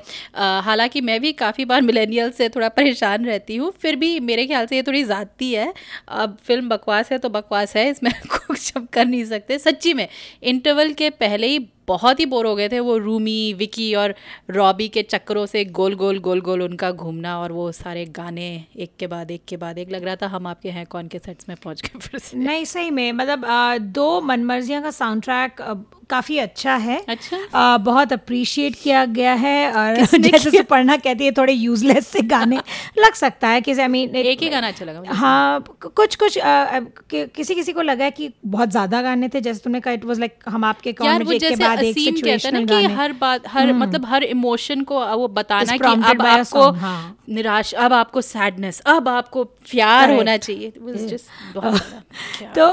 हालाँकि मैं भी काफ़ी बार मिलेनियल से थोड़ा परेशान रहती हूँ, फिर भी मेरे ख्याल से ये थोड़ी ज़्यादती है। अब फ़िल्म बकवास है तो बकवास है, इसमें कुछ कर नहीं सकते। सच्ची में इंटरवल के पहले ही बहुत ही बोर हो गए थे वो रूमी विकी और रॉबी के चक्करों से गोल गोल गोल गोल उनका घूमना और वो सारे गाने एक के बाद एक के बाद। एक लग रहा था हम आपके हैं कौन के सेट्स में पहुँच गए फिर से। नहीं सही में मतलब दो मनमर्जियाँ का साउंड ट्रैक काफ़ी अच्छा है। अच्छा? अ, बहुत अप्रिशिएट किया गया है और जैसे किया? सुपर्णा कहती है थोड़े यूजलेस से गाने लग सकता है कि आई मीन एक ही गाना अच्छा लगा हाँ कुछ कुछ अ, कि- किसी किसी को लगा है कि बहुत ज़्यादा गाने थे जैसे तुमने कहा इट वाज लाइक हम आपके कौन एक के बाद असीम कहता है ना कि हर बात हर मतलब हर इमोशन को वो बताना कि अब आपको हाँ। निराश अब आपको सैडनेस अब आपको प्यार होना चाहिए। तो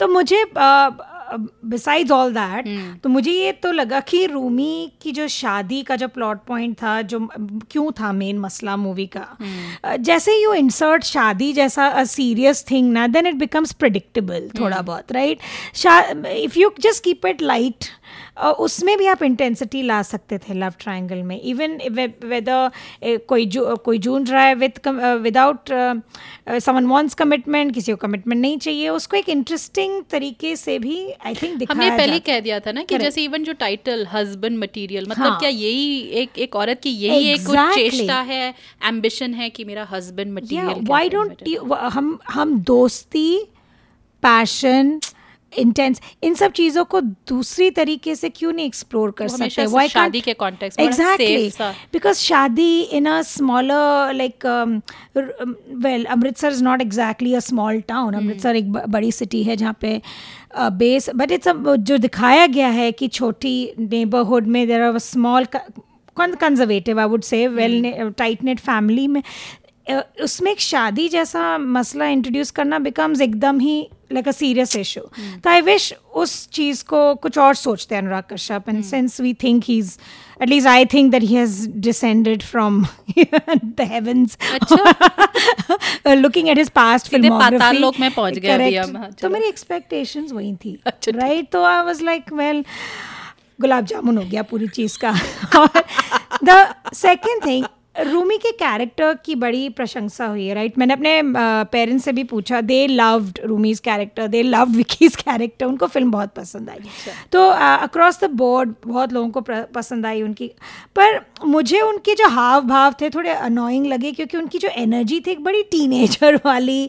तो मुझे बिसाइड्स ऑल दैट तो मुझे ये तो लगा कि रूमी की जो शादी का जो प्लॉट पॉइंट था जो क्यों था मेन मसला मूवी का? अ, जैसे यू इंसर्ट शादी जैसा अ सीरियस थिंग ना देन इट बिकम्स प्रिडिक्टेबल थोड़ा बहुत right if you just keep it light उसमें भी आप इंटेंसिटी ला सकते थे लव ट्रायंगल में इवन वेदर कोई जो कोई जूझ रहा है with without someone wants commitment किसी को कमिटमेंट नहीं चाहिए उसको एक इंटरेस्टिंग तरीके से भी आई थिंक हमने पहले कह दिया था ना कि जैसे इवन जो टाइटल हस्बैंड मटेरियल मतलब हाँ। क्या यही एक एक औरत की यही exactly. एक चेष्टा है एम्बिशन है कि मेरा हस्बैंड मटेरियल वाई डोंट हम हम दोस्ती पैशन इंटेंस इन सब चीज़ों को दूसरी तरीके से क्यों नहीं एक्सप्लोर कर सकते? Why शादी के safe सा। because shaadi in a smaller like well Amritsar is not exactly a small town Amritsar एक बड़ी सिटी है जहाँ पे बेस बट इट्स जो दिखाया गया है कि छोटी नेबरहुड में there are small conservative I would say well tight knit family में उसमें एक शादी जैसा मसला इंट्रोड्यूस करना बिकम्स एकदम ही लाइक अ सीरियस इशू तो आई विश उस चीज़ को कुछ और सोचते हैं Anurag Kashyap and since we think he is at least I think that he has descended from the heavens looking at his past Paatal Lok में पहुँच हम, हाँ, तो मेरी एक्सपेक्टेशंस वही थी अच्छा, राइट तो I was like well gulab jamun हो गया पूरी चीज़ का। और द सेकेंड थिंग रूमी के कैरेक्टर की बड़ी प्रशंसा हुई है राइट मैंने अपने पेरेंट्स से भी पूछा they loved Rumi's character they love Vicky's character उनको फ़िल्म बहुत पसंद आई। तो अक्रॉस द बोर्ड बहुत लोगों को पसंद आई उनकी। पर मुझे उनके जो हाव भाव थे थोड़े अनोइंग लगे क्योंकि उनकी जो एनर्जी थी एक बड़ी टीनेजर वाली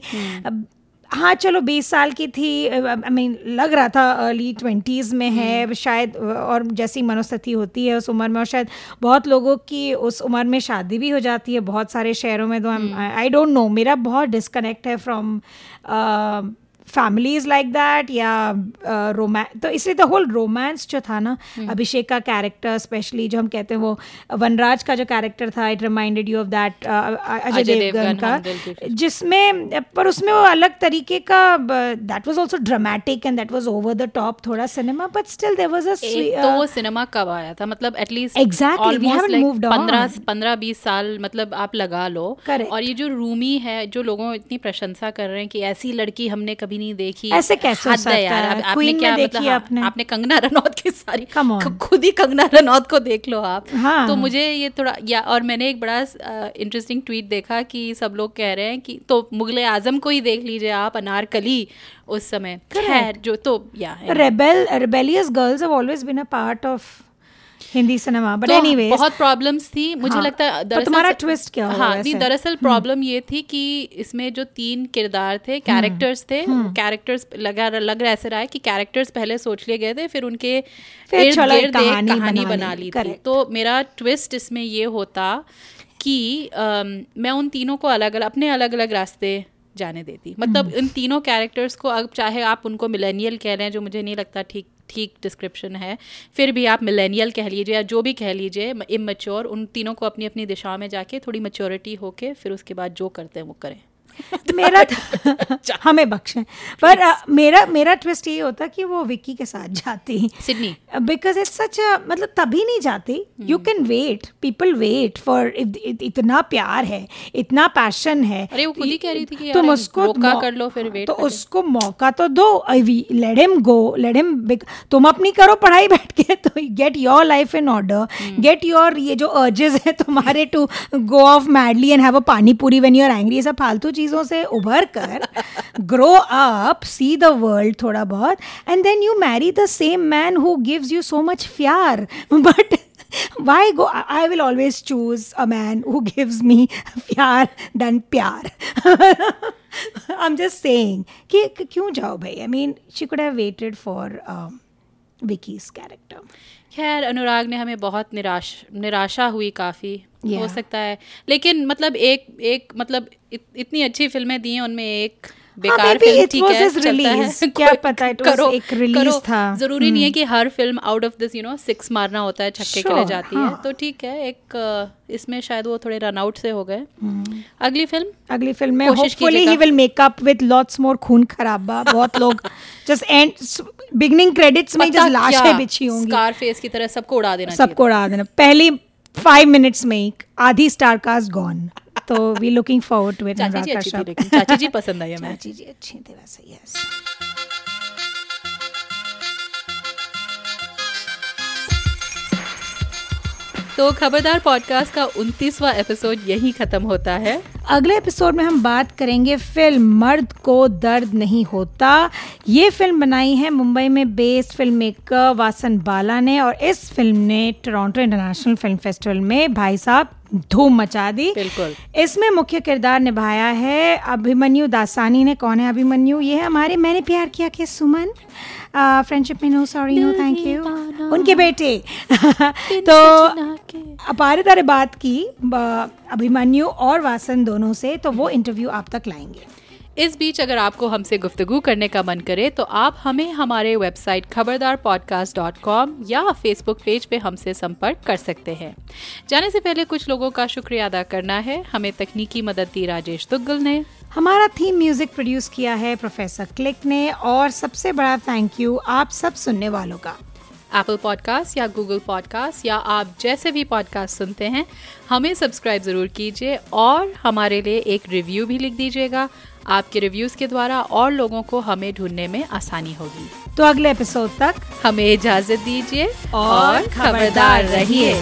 अब हाँ चलो बीस साल की थी आई मीन लग रहा था अर्ली ट्वेंटीज़ में है शायद और जैसी मनोस्थिति होती है उस उम्र में और शायद बहुत लोगों की उस उम्र में शादी भी हो जाती है बहुत सारे शहरों में तो आई डोंट नो मेरा बहुत डिस्कनेक्ट है फ्रॉम फैमिलीज़ लाइक दैट या रोमांस तो इसलिए द होल रोमांस जो था ना अभिषेक का कैरेक्टर स्पेशली जो हम कहते हैं वो वनराज का जो कैरेक्टर था it reminded you of that Ajay Devgn का। जिसमें पर उसमें वो अलग तरीके का that was also dramatic and that was over the top थोड़ा cinema but still there was a तो वो सिनेमा कब आया था मतलब at least Exactly, we haven't moved on. पंद्रह पंद्रह बीस साल मतलब आप लगा लो Correct. और ये जो रूमी है जो लोगों इतनी प्रशंसा कर रहे हैं कि ऐसी लड़की हमने कभी नहीं देखी ऐसे कैसे हो है यार सकता है? आपने Queen में क्या देखी मतलब आपने? आपने कंगना रनौत की सारी खुद ही कंगना रनौत को देख लो आप हाँ। तो मुझे ये थोड़ा या और मैंने एक बड़ा इंटरेस्टिंग ट्वीट देखा कि सब लोग कह रहे हैं कि तो मुगल आज़म को ही देख लीजिए आप अनारकली उस समय खैर जो तो या rebel rebellious girls have always been a part of Hindi cinema but तो एनीवेज बहुत प्रॉब्लम्स थी। मुझे हाँ, लगता है तो दरअसल तुम्हारा twist क्या हाँ नहीं दरअसल प्रॉब्लम ये थी कि इसमें जो तीन किरदार थे कैरेक्टर्स थे कैरेक्टर्स लगा लग रहा ऐसे रहा है कि कैरेक्टर्स पहले सोच लिए गए थे फिर उनके फिर कहानी कहानी बना ली। थी। तो मेरा ट्विस्ट इसमें ये होता कि मैं उन तीनों को अलग अलग अपने अलग अलग रास्ते जाने देती। मतलब इन तीनों कैरेक्टर्स को अब चाहे आप उनको मिलेनियल कह रहे हैं जो मुझे नहीं लगता ठीक ठीक डिस्क्रिप्शन है। फिर भी आप मिलेनियल कह लीजिए या जो भी कह लीजिए इमेच्योर उन तीनों को अपनी अपनी दिशा में जाके थोड़ी मच्योरिटी होके फिर उसके बाद जो करते हैं वो करें। मेरा हमें बख्शें। पर अ, मेरा मेरा ट्विस्ट ये होता कि वो विक्की के साथ जाती। सिडनी बिकॉज़ इट्स सच मतलब तभी नहीं जाती। You can wait people wait for इतना प्यार है इतना पैशन है अरे वो खुद ही कह रही थी कि तुम उसको रोका मौ- कर लो फिर वेट तो उसको मौका तो दो। Let him go let him तुम अपनी करो पढ़ाई बैठ के। तो get your life in order get your ये जो अर्जेस है तुम्हारे to go off madly and have a pani puri when you are angry ये सब फालतू चीज़ों से उभर कर grow up see the world थोड़ा बहुत and then you marry the same man who gives you so much प्यार but why go i will always choose a man who gives me pyar than pyar i'm just saying कि क्यों जाओ भाई i mean she could have waited for um, vicky's character खैर अनुराग ने हमें बहुत निराश निराशा हुई काफ़ी yeah. हो सकता है लेकिन मतलब एक एक मतलब इत, इतनी अच्छी फ़िल्में दी हैं उनमें एक बेकार फ़िल्म ठीक है चलता है। क्या पता, was करो- एक करो। था। ज़रूरी नहीं है कि हर film out of this you know six मारना होता है छक्के के लिए जाती हाँ। है। तो ठीक है एक इसमें शायद वो थोड़े रन आउट से हो गए। अगली फ़िल्म अगली फ़िल्म में hopefully he will make up with lots more खून खराबा। बहुत लोग जस्ट एंड बिगनिंग क्रेडिट्स में जस्ट लाशें बिछी होंगी। स्कार फेस की तरह सबको उड़ा देना सबको उड़ा देना। पहली फाइव मिनट्स में ही आधी स्टार कास्ट गॉन तो we looking forward to it चाची जी अच्छी थी लेकिन चाची जी पसंद आई हमें। चाची जी अच्छी थी वैसे यस तो खबरदार पॉडकास्ट का उनतीसवां एपिसोड यही खत्म होता है। अगले एपिसोड में हम बात करेंगे फ़िल्म मर्द को दर्द नहीं होता। ये फ़िल्म बनाई है मुंबई में based film maker Vasan Bala ने और इस फ़िल्म ने टोरंटो इंटरनेशनल फ़िल्म फेस्टिवल में भाई साहब धूम मचा दी। बिल्कुल। इसमें मुख्य किरदार निभाया है अभिमन्यु दासानी ने। कौन है अभिमन्यु? ये है हमारे मैंने प्यार किया के सुमन। फ्रेंडशिप में no sorry no thank you उनके बेटे। तो अपारे तारे बात की अभिमन्यु और वासन दोनों से तो वो इंटरव्यू आप तक लाएँगे। इस बीच अगर आपको हमसे गुफ्तगू करने का मन करे तो आप हमें हमारे website Khabardaar podcast dot com या फेसबुक पेज पे हमसे संपर्क कर सकते हैं। जाने से पहले कुछ लोगों का शुक्रिया अदा करना है। हमें तकनीकी मदद दी राजेश दुग्गल ने। हमारा थीम म्यूज़िक प्रोड्यूस किया है प्रोफेसर क्लिक ने और सबसे बड़ा थैंक यू आप सब सुनने वालों का। एप्पल पॉडकास्ट या गूगल पॉडकास्ट या आप जैसे भी पॉडकास्ट सुनते हैं हमें सब्सक्राइब ज़रूर कीजिए और हमारे लिए एक रिव्यू भी लिख दीजिएगा। आपके रिव्यूज़ के द्वारा और लोगों को हमें ढूँढने में आसानी होगी तो अगले एपिसोड तक हमें इजाज़त दीजिए और खबरदार रहिए।